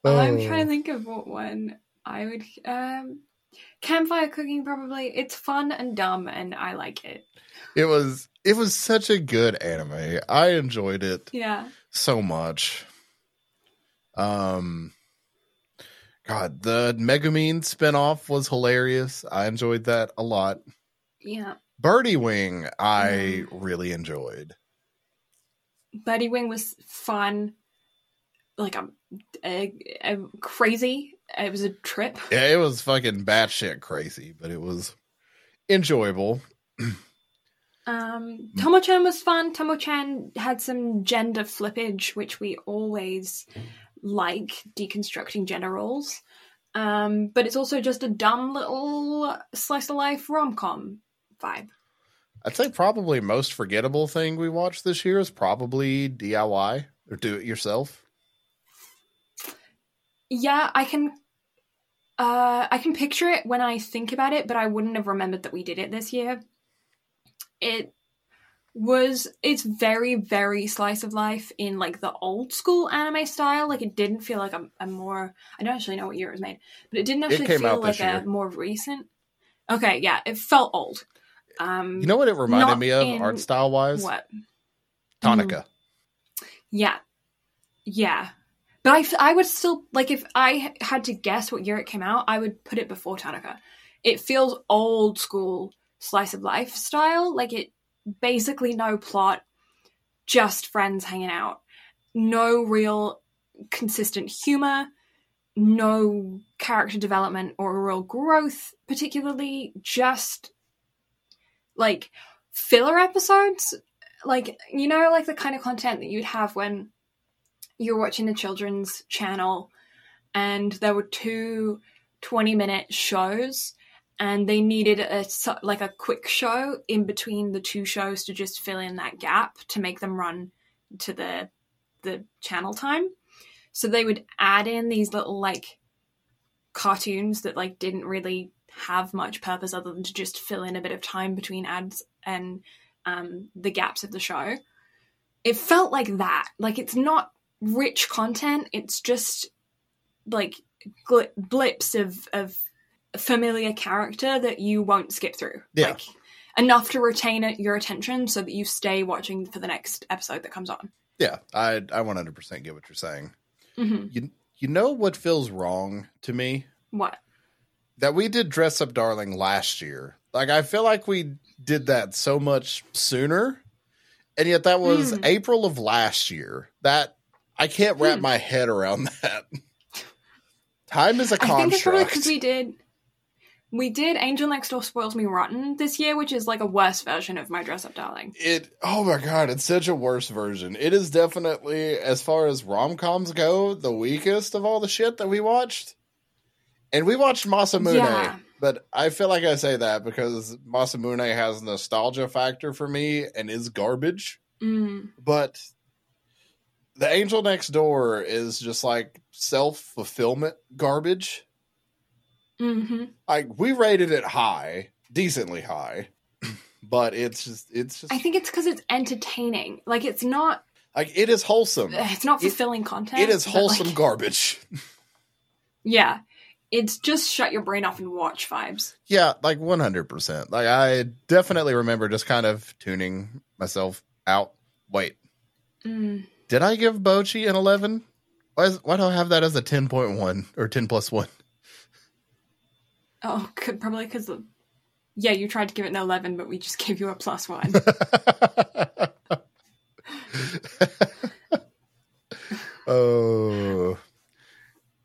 Well, I'm Oh. trying to think of what one I would. Um, campfire cooking, probably. It's fun and dumb, and I like it. It was it was such a good anime. I enjoyed it Yeah. so much. Um God, the Megumin spinoff was hilarious. I enjoyed that a lot. Yeah. Birdie Wing, I really enjoyed. Birdie Wing was fun. Like a, a, a crazy. It was a trip. Yeah, it was fucking batshit crazy, but it was enjoyable. Um, Tomo-chan was fun. Tomo-chan had some gender flippage, which we always like deconstructing gender roles. Um, but it's also just a dumb little slice of life rom com vibe. I'd say probably most forgettable thing we watched this year is probably DIY or do it yourself. Yeah, I can. Uh, I can picture it when I think about it, but I wouldn't have remembered that we did it this year. It was it's very very slice of life in like the old school anime style like it didn't feel like a, a more i don't actually know what year it was made but it didn't actually came feel like this a more recent okay yeah it felt old um You know what it reminded me of in- art style wise? what? Tonica. yeah. Yeah. But I, I would still like if i had to guess what year it came out i would put it before Tanaka. it feels old school slice of life style. Like it basically no plot just friends hanging out. No real consistent humor. No character development or real growth particularly. Just like filler episodes. Like you know like the kind of content that you'd have when you're watching the children's channel and there were two 20 minute shows and they needed a like a quick show in between the two shows to just fill in that gap to make them run to the the channel time. So they would add in these little like cartoons that like didn't really have much purpose other than to just fill in a bit of time between ads and um, the gaps of the show. It felt like that. Like it's not rich content. It's just like gl- blips of of familiar character that you won't skip through. Yeah. like enough to retain it, your attention so that you stay watching for the next episode that comes on. Yeah, I I 100% get what you're saying. hmm You you know what feels wrong to me? what That we did Dress Up Darling last year. Like I feel like we did that so much sooner. And yet that was Hmm. April of last year. That I can't wrap Hmm. my head around that. Time is a i think it's probably construct. because we did we did angel next door spoils me rotten this year which is like a worse version of my dress up darling it oh my god it's such a worse version it is definitely as far as rom-coms go the weakest of all the shit that we watched and we watched masamune Yeah. but i feel like i say that because masamune has nostalgia factor for me and is garbage mm. but the angel next door is just like self-fulfillment garbage hmm like we rated it high decently high but it's just it's just i think it's because it's entertaining like it's not like it is wholesome it's not It- fulfilling content It is wholesome like, garbage. yeah it's just shut your brain off and watch vibes Yeah, like 100%. Like I definitely remember just kind of tuning myself out. Wait, mm. did I give Bocchi an 11? Why, is, why do I have that as a 10.1 or 10 plus 1? oh c- probably because yeah you tried to give it an 11 but we just gave you a plus one oh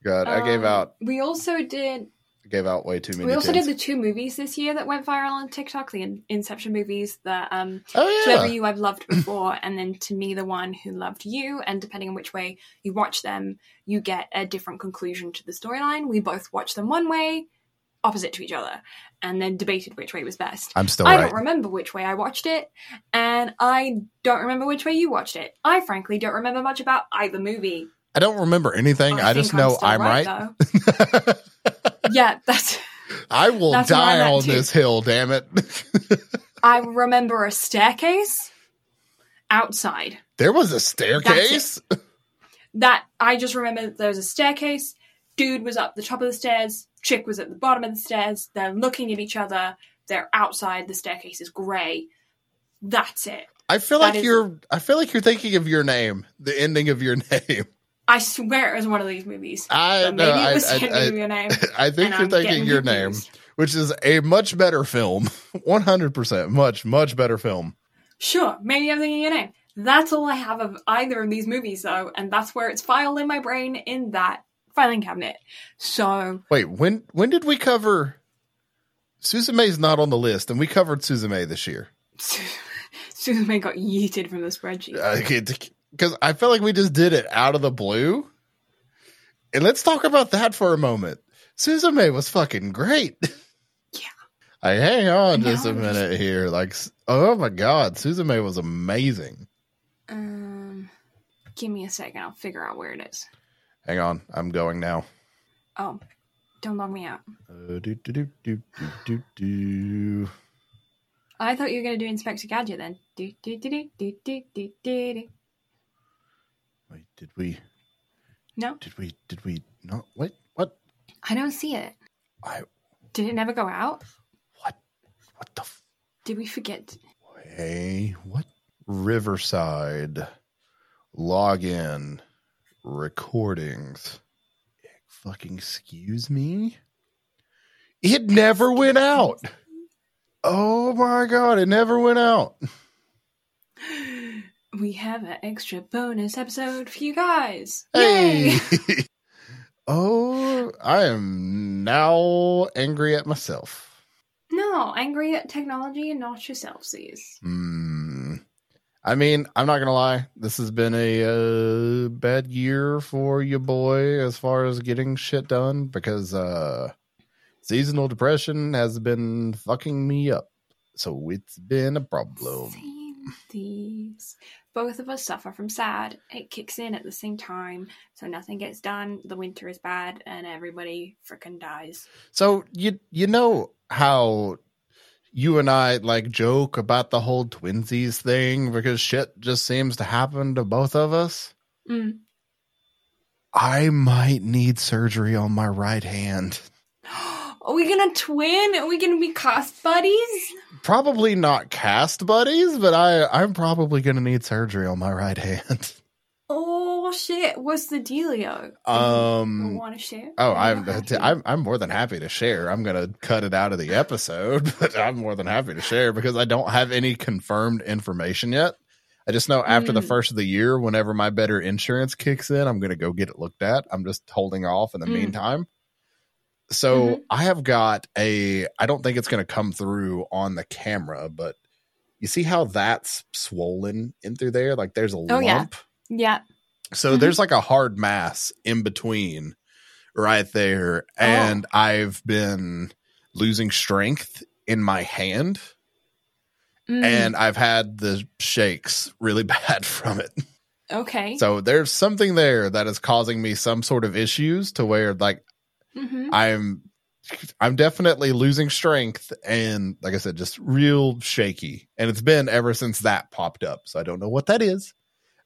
god, I gave Um, out we also did I gave out way too many we also did the two movies this year that went viral on tiktok the inception movies the um Oh to yeah. you I've loved before, and then to me, the one who loved you. And depending on which way you watch them, you get a different conclusion to the storyline. We both watched them one way, opposite to each other, and then debated which way was best. I'm still I right. don't remember which way I watched it, and I don't remember which way you watched it. I frankly don't remember much about either movie. I don't remember anything. I, just think I'm know I'm right. though. yeah, that's. I will That's die on too. this hill, damn it. I remember a staircase outside. there was a staircase. that I just remember there was a staircase. Dude was up the top of the stairs. Chick was at the bottom of the stairs. They're looking at each other. They're outside. The staircase is grey. That's it. I feel That like is- you're I feel like you're thinking of your name, the ending of your name. I swear it was one of these movies. I But maybe I, it was I, ending I, your name. I think you're thinking your name, which is a much better film. 100%. Much, much better film. Sure, maybe I'm thinking your name. That's all I have of either of these movies, though, and that's where it's filed in my brain in that filing cabinet. So Wait, when when did we cover Suzume's not on the list and we covered Suzume this year? Suzume got yeeted from the spreadsheet because I felt like we just did it out of the blue. And let's talk about that for a moment. Suzume was fucking great. Yeah. I hang on just a minute here. Like, oh my God, Suzume was amazing. Um, give me a second. I'll figure out where it is. Hang on. I'm going now. Oh, don't log me out. Uh, do, do, do, do, do, do. I thought you were going to do Inspector Gadget then. Do, do, do, do, do, do, do, do. Wait, did we? No, Did we? Did we? No. Wait. What? I don't see it. I. Did it never go out? What? What the? F- Did we forget? hey, what? Riverside. Login. Recordings. Fucking excuse me. It never went out. Oh my god! It never went out. We have an extra bonus episode for you guys. Hey. Yay! oh, I am now angry at myself. No, angry at technology and not yourself, sees. Hmm. I mean, I'm not gonna lie. This has been a uh, bad year for you, boy, as far as getting shit done because uh, seasonal depression has been fucking me up. So it's been a problem. Same thieves. Both of us suffer from sad. It kicks in at the same time, so nothing gets done. The winter is bad, and everybody frickin' dies. So you you know how you and I like joke about the whole twinsies thing because shit just seems to happen to both of us. Mm. I might need surgery on my right hand. Are we gonna twin? Are we gonna be cast buddies? Probably not cast buddies, but I I'm probably gonna need surgery on my right hand. Oh shit! What's the dealio? Um, I want to share? Oh, I'm? I'm I'm more than happy to share. I'm gonna cut it out of the episode, but I'm more than happy to share because I don't have any confirmed information yet. I just know after the Mm. first of the year, whenever my better insurance kicks in, I'm gonna go get it looked at. I'm just holding off in the Mm. meantime. So Mhm. I have got a. I don't think it's gonna come through on the camera, but you see how that's swollen in through there? Like there's a Oh, lump. yeah. So Mhm. there's like a hard mass in between right there. And I've been losing strength in my hand Mm, and I've had the shakes really bad from it. okay. So there's something there that is causing me some sort of issues to where like hmm I'm I'm definitely losing strength and like I said just real shaky. And it's been ever since that popped up. So I don't know what that is.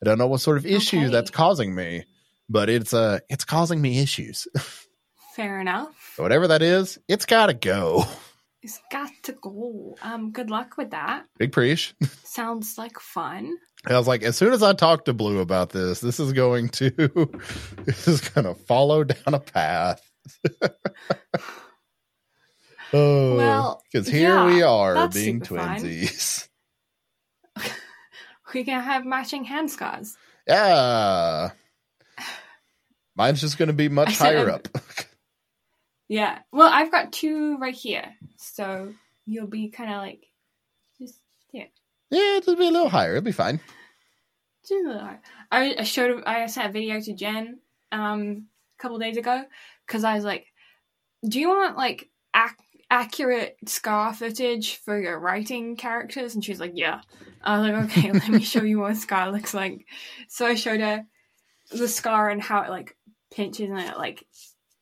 I don't know what sort of issue Okay. that's causing me, but it's uh it's causing me issues. Fair enough. So whatever that is, it's got to go. It's got to go. Um, good luck with that. Big preach. Sounds like fun. I was like, as soon as I talk to Blue about this, this is going to this is going to follow down a path. oh, Well, because here yeah, we are being twinsies. We can have matching hand scars. Yeah. Mine's just going to be much higher um, up. Yeah. Well, I've got two right here, so you'll be kind of like just yeah. yeah, it'll be a little higher. It'll be fine. just a little hard. I, I showed I sent a video to Jen um a couple days ago because I was like, "Do you want like ac- accurate scar footage for your writing characters?" And she's like, "Yeah." I was like, "Okay, let me show you what a scar looks like." So I showed her the scar and how it like pinches and it like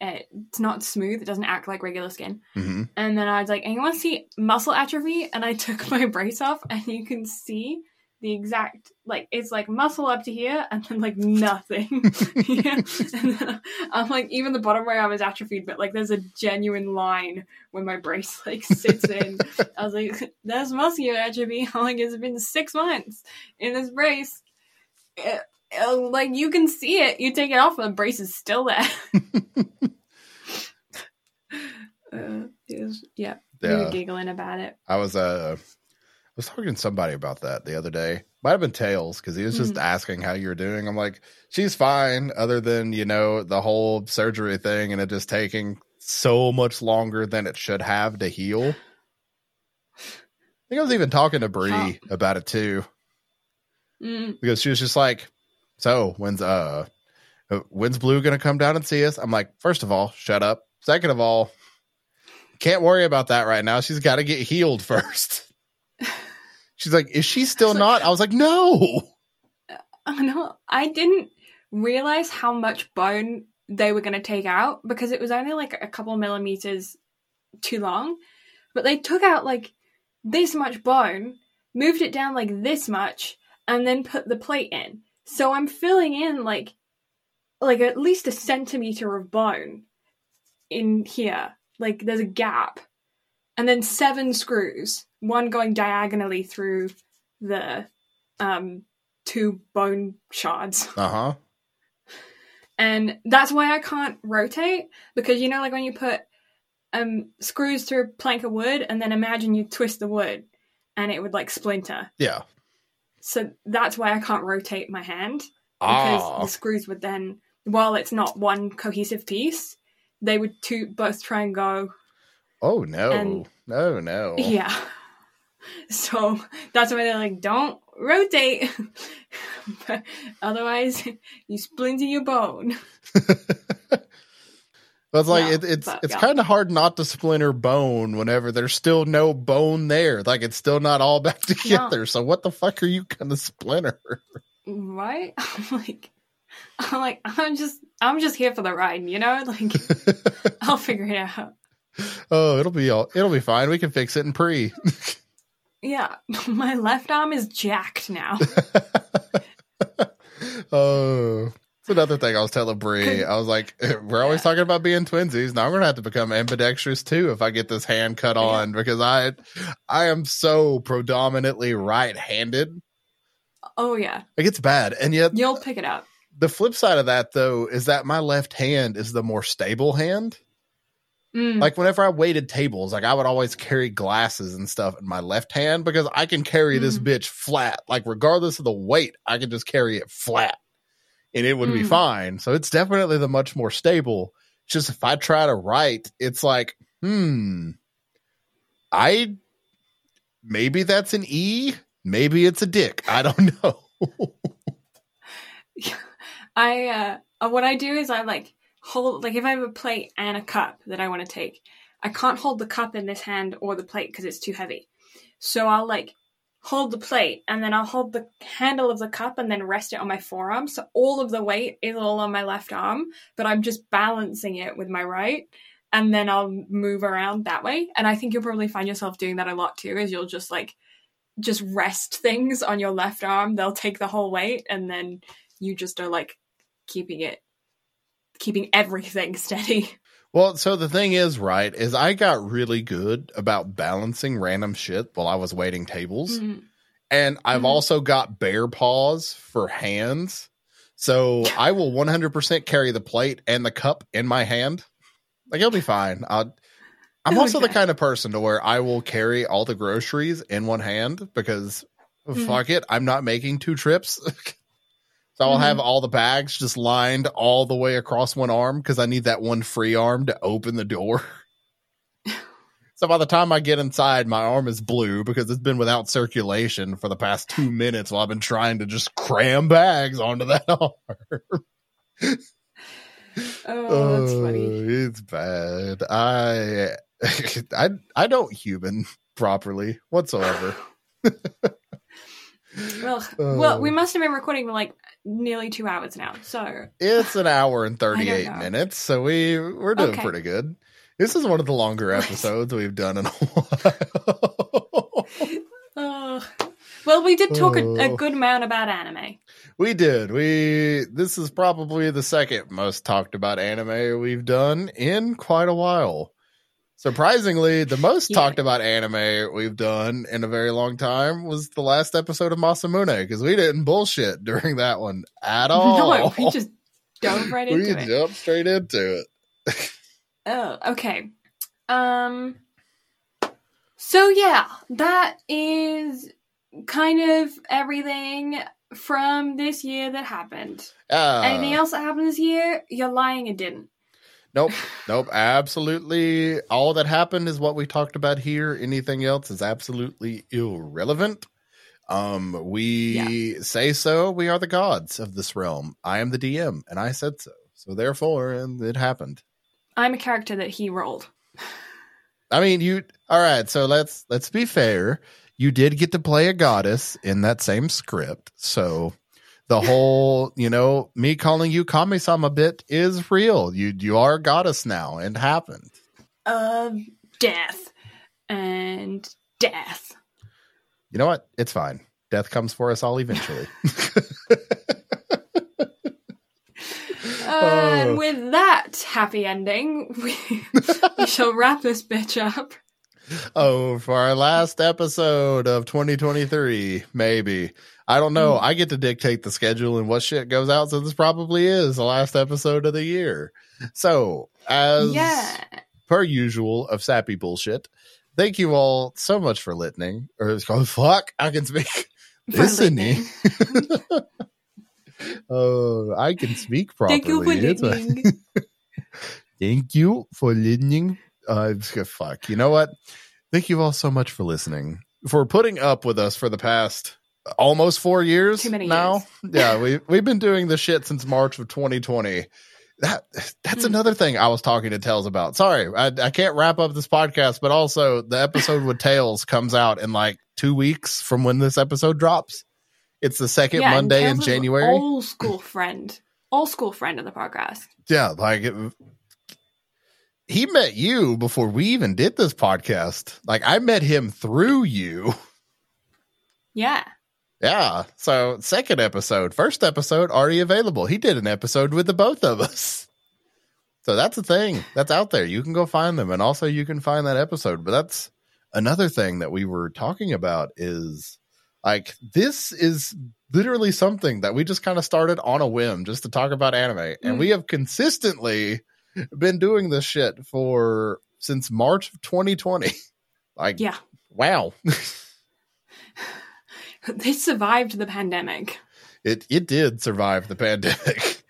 it's not smooth. It doesn't act like regular skin. hmm And then I was like, and you want to see muscle atrophy? And I took my brace off, and you can see the exact like it's like muscle up to here, and then like nothing. yeah. And then I'm like, even the bottom where I was atrophied, but like there's a genuine line where my brace like sits in. I was like, there's muscular atrophy. I'm like, it's been six months in this brace. It- uh, like you can see it. You take it off, and the brace is still there. uh, it was, yeah, we were giggling about it. I was uh was talking to somebody about that the other day. Might have been Tails because he was just Mhm. asking how you're doing. I'm like, she's fine, other than you know the whole surgery thing and it just taking so much longer than it should have to heal. I think I was even talking to Bree Huh. about it too Mm, because she was just like, "So when's uh uh, when's Blue gonna come down and see us?" I'm like, first of all, shut up. Second of all, can't worry about that right now. She's got to get healed first. She's like, is she still I was like- not? I was like, no. no, I didn't realize how much bone they were going to take out because it was only like a couple millimeters too long, but they took out like this much bone, moved it down like this much, and then put the plate in. So I'm filling in like like at least a centimeter of bone in here. Like there's a gap. And then seven screws, one going diagonally through the um two bone shards. Uh-huh. And that's why I can't rotate because you know like when you put um screws through a plank of wood and then imagine you twist the wood and it would like splinter. Yeah. So that's why I can't rotate my hand because Ah. the screws would then while it's not one cohesive piece, they would two both try and go Oh no. and- no, no. yeah. So that's why they're like, don't rotate. but otherwise you splinter your bone. It's like Yeah, it, it's but, it's yeah. kind of hard not to splinter bone whenever there's still no bone there. Like it's still not all back together. So what the fuck are you gonna splinter? Right? I'm like I'm like, I'm just I'm just here for the ride, you know? Like I'll figure it out. oh, it'll be all it'll be fine. We can fix it in pre. Yeah. My left arm is jacked now. oh, it's another thing I was telling Bree. I was like, we're always talking about being twinsies. Now I'm gonna have to become ambidextrous too if I get this hand cut Yeah. on because I I am so predominantly right-handed. Oh yeah. it gets bad, and yet You'll pick it up. the flip side of that though is that my left hand is the more stable hand. Mm. Like whenever I waited tables, like I would always carry glasses and stuff in my left hand because I can carry this Mm. bitch flat. Like regardless of the weight, I can just carry it flat and it would be Mm. fine. So it's definitely the much more stable. It's just if I try to write, it's like, hmm, I maybe that's an E, maybe it's a dick. I don't know. I uh, what I do is I like hold like if I have a plate and a cup that I want to take, I can't hold the cup in this hand or the plate because it's too heavy. So I'll like hold the plate and then I'll hold the handle of the cup and then rest it on my forearm. So all of the weight is all on my left arm, but I'm just balancing it with my right. And then I'll move around that way. And I think you'll probably find yourself doing that a lot too, is you'll just like just rest things on your left arm. They'll take the whole weight and then you just are like keeping it keeping everything steady. Well, so the thing is, right, is I got really good about balancing random shit while I was waiting tables. Mhm. And I've Mhm. also got bear paws for hands. So I will 100% carry the plate and the cup in my hand. Like it'll be fine. I'll, I'm also the kind of person to where I will carry all the groceries in one hand because Mhm. fuck it, I'm not making two trips. so I'll Mhm. have all the bags just lined all the way across one arm because I need that one free arm to open the door. so by the time I get inside, my arm is blue because it's been without circulation for the past two minutes while I've been trying to just cram bags onto that arm. Oh, that's funny. Oh, It's bad. I I I don't human properly whatsoever. Well, well, Oh. we must have been recording for like nearly two hours now. So It's an hour and 38 minutes, so we we're doing Okay. pretty good. This is one of the longer episodes we've done in a while. uh, well, we did talk a, a Oh. good amount about anime. we did. We this is probably the second most talked about anime we've done in quite a while. Surprisingly, the most Yeah. talked about anime we've done in a very long time was the last episode of Masamune because we didn't bullshit during that one at all. No, we just dove right we into it. jumped straight into it. Oh, okay. Um. So yeah, that is kind of everything from this year that happened. Uh, Anything else that happened this year? You're lying. It didn't. Nope. Nope. Absolutely. All that happened is what we talked about here. Anything else is absolutely irrelevant. Um, we say so. We are the gods of this realm. I am the DM, and I said so. So therefore, and it happened. I'm a character that he rolled. I mean, you. All right. So let's let's be fair. You did get to play a goddess in that same script. So the whole, you know, me calling you Kami-sama bit is real. You you are a goddess now, and happened. of death and death. You know what? It's fine. Death comes for us all eventually. Uh. And Oh. with that happy ending, we, we shall wrap this bitch up. Oh, for our last episode of 2023, maybe. I don't know. Mm. I get to dictate the schedule and what shit goes out, so this probably is the last episode of the year. So, as Yeah. per usual of sappy bullshit, thank you all so much for listening. Or it's called fuck, I can speak. For listening. Oh, I can speak properly. Thank you for listening. Thank you for listening. Uh, fuck. You know what? Thank you all so much for listening, for putting up with us for the past almost four years Too many now. yeah, we we've been doing this shit since March of 2020. That that's Hmm. another thing I was talking to Tails about. Sorry, I, I can't wrap up this podcast, but also the episode with Tails comes out in like two weeks from when this episode drops. It's the second Yeah, Monday in January. Old school friend. Old school friend of the podcast. Yeah, like it, he met you before we even did this podcast. Like I met him through you. Yeah. Yeah. So second episode, first episode already available. He did an episode with the both of us. So that's a thing that's out there. You can go find them, and also you can find that episode. But that's another thing that we were talking about is like this is literally something that we just kind of started on a whim just to talk about anime, and Mm. we have consistently been doing this shit for since March of 2020. Like, Yeah. wow. They survived the pandemic. it it did survive the pandemic.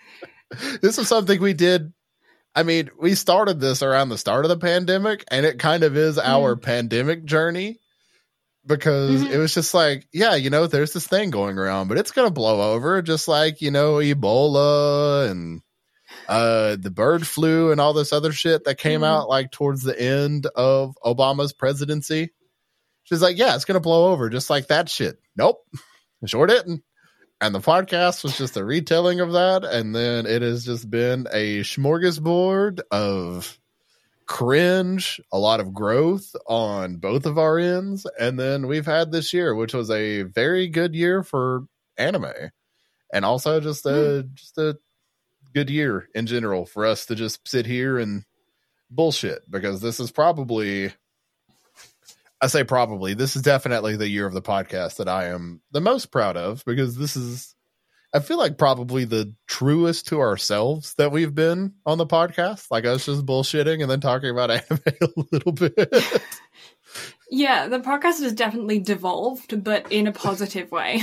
this is something we did. I mean, we started this around the start of the pandemic, and it kind of is our pandemic journey because Mhm. it was just like, yeah, you know, there's this thing going around, but it's gonna blow over, just like you know, Ebola and uh the bird flu and all this other shit that came Mhm. out like towards the end of Obama's presidency. She's like, yeah, it's gonna blow over just like that shit. Nope, sure didn't. And the podcast was just a retelling of that, and then it has just been a smorgasbord of cringe, a lot of growth on both of our ends, and then we've had this year, which was a very good year for anime, and also just a just a good year in general for us to just sit here and bullshit because this is probably I say probably this is definitely the year of the podcast that I am the most proud of because this is I feel like probably the truest to ourselves that we've been on the podcast. Like us just bullshitting and then talking about anime a little bit. Yeah, the podcast has definitely devolved, but in a positive way.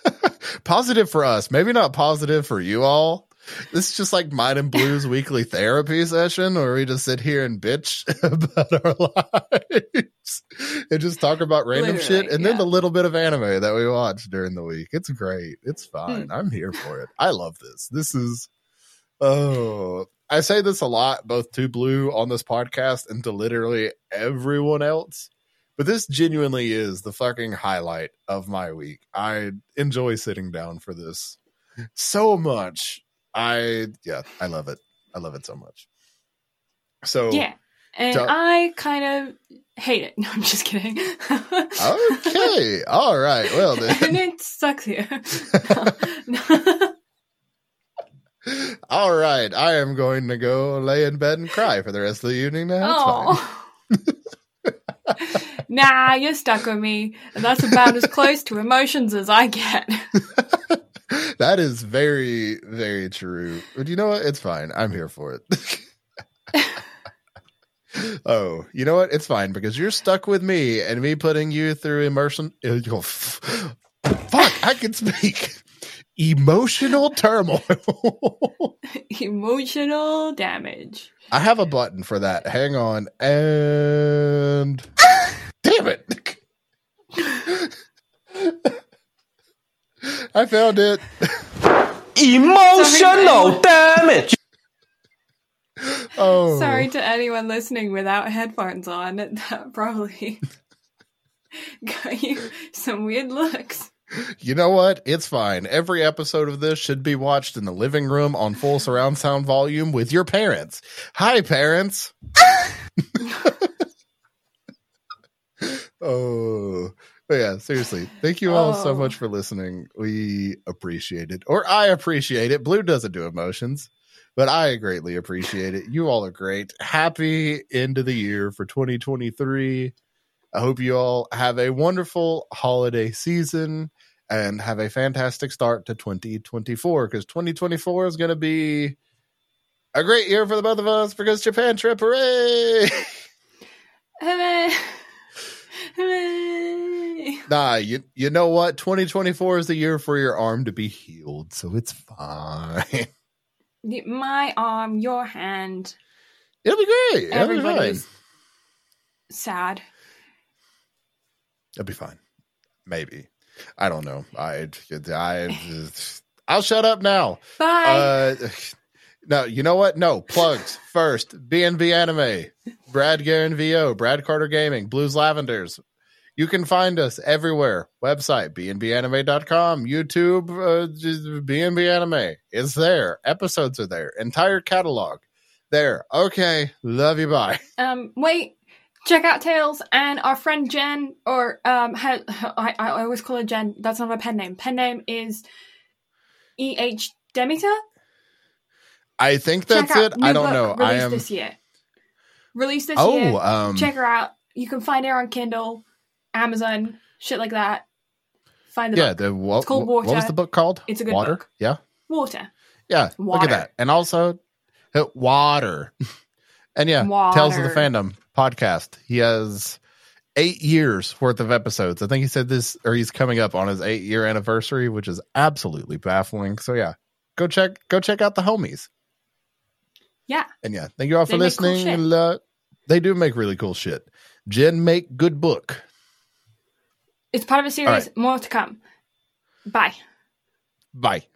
positive for us. Maybe not positive for you all this is just like mine and blues weekly therapy session where we just sit here and bitch about our lives and just talk about random Literally, shit and then the little bit of anime that we watch during the week. It's great. It's hmm. fine. I'm here for it. I love this. This is oh i say this a lot both to blue on this podcast and to literally everyone else but this genuinely is the fucking highlight of my week. I enjoy sitting down for this so much. I yeah, I love it. I love it so much. So Yeah. And Tell- I kind of hate it. No, I'm just kidding. okay, all right. Well then. and it sucks here. all right. I am going to go lay in bed and cry for the rest of the evening. Now, oh. nah, you're stuck with me. And that's about as close to emotions as I get. that is very, very true. But you know what? It's fine. I'm here for it. oh, you know what? It's fine because you're stuck with me and me putting you through immersion. you go, Fuck, I can speak. Emotional turmoil. Emotional damage. I have a button for that. Hang on. And damn it. I found it. Emotional damage. Oh, Sorry to anyone listening without headphones on. That probably got you some weird looks. You know what? It's fine. Every episode of this should be watched in the living room on full surround sound volume with your parents. Hi, parents. oh, but yeah, seriously. Thank you all so Oh. much for listening. We appreciate it. Or I appreciate it. Blue doesn't do emotions, but I greatly appreciate it. You all are great. Happy end of the year for 2023. I hope you all have a wonderful holiday season and have a fantastic start to 2024 because 2024 is going to be a great year for the both of us because Japan trip, hooray! Hooray! Hooray! Nah, you you know what? 2024 is the year for your arm to be healed, so it's fine. My arm, your hand. It'll be great. It'll be fine. Sad. It'll be fine. Maybe. I don't know. I I I'll shut up now. Bye. Uh no, you know what? No, plugs first. BNB Anime, Brad Guerin VO, Brad Carter Gaming, Blues Lavenders. You can find us everywhere. Website, bnbanime.com, YouTube, uh, BNB Anime. It's there. Episodes are there. Entire catalog. There. Okay. Love you. Bye. um, wait. Check out Tails and our friend Jen, or um, I, I always call her Jen. That's not her pen name. Pen name is E H Demeter. I think that's it. I don't know. I Released am. this year. Released this Oh, year. um, Check her out. You can find her on Kindle, Amazon, shit like that. Find the yeah. book. The what, It's called Water. what was Water. the book called? It's a good Water. book. Yeah. Water. Yeah, look at that. And also, uh, water. and yeah, Tales of the Water. Fandom podcast. He has eight years worth of episodes. I think he said this, or he's coming up on his eight year anniversary, which is absolutely baffling. So yeah, go check go check out the homies. Yeah. And yeah, thank you all for They cool listening. And, uh, they do make really cool shit. Jen make good book. It's part of a series. right. More to come. Bye. Bye.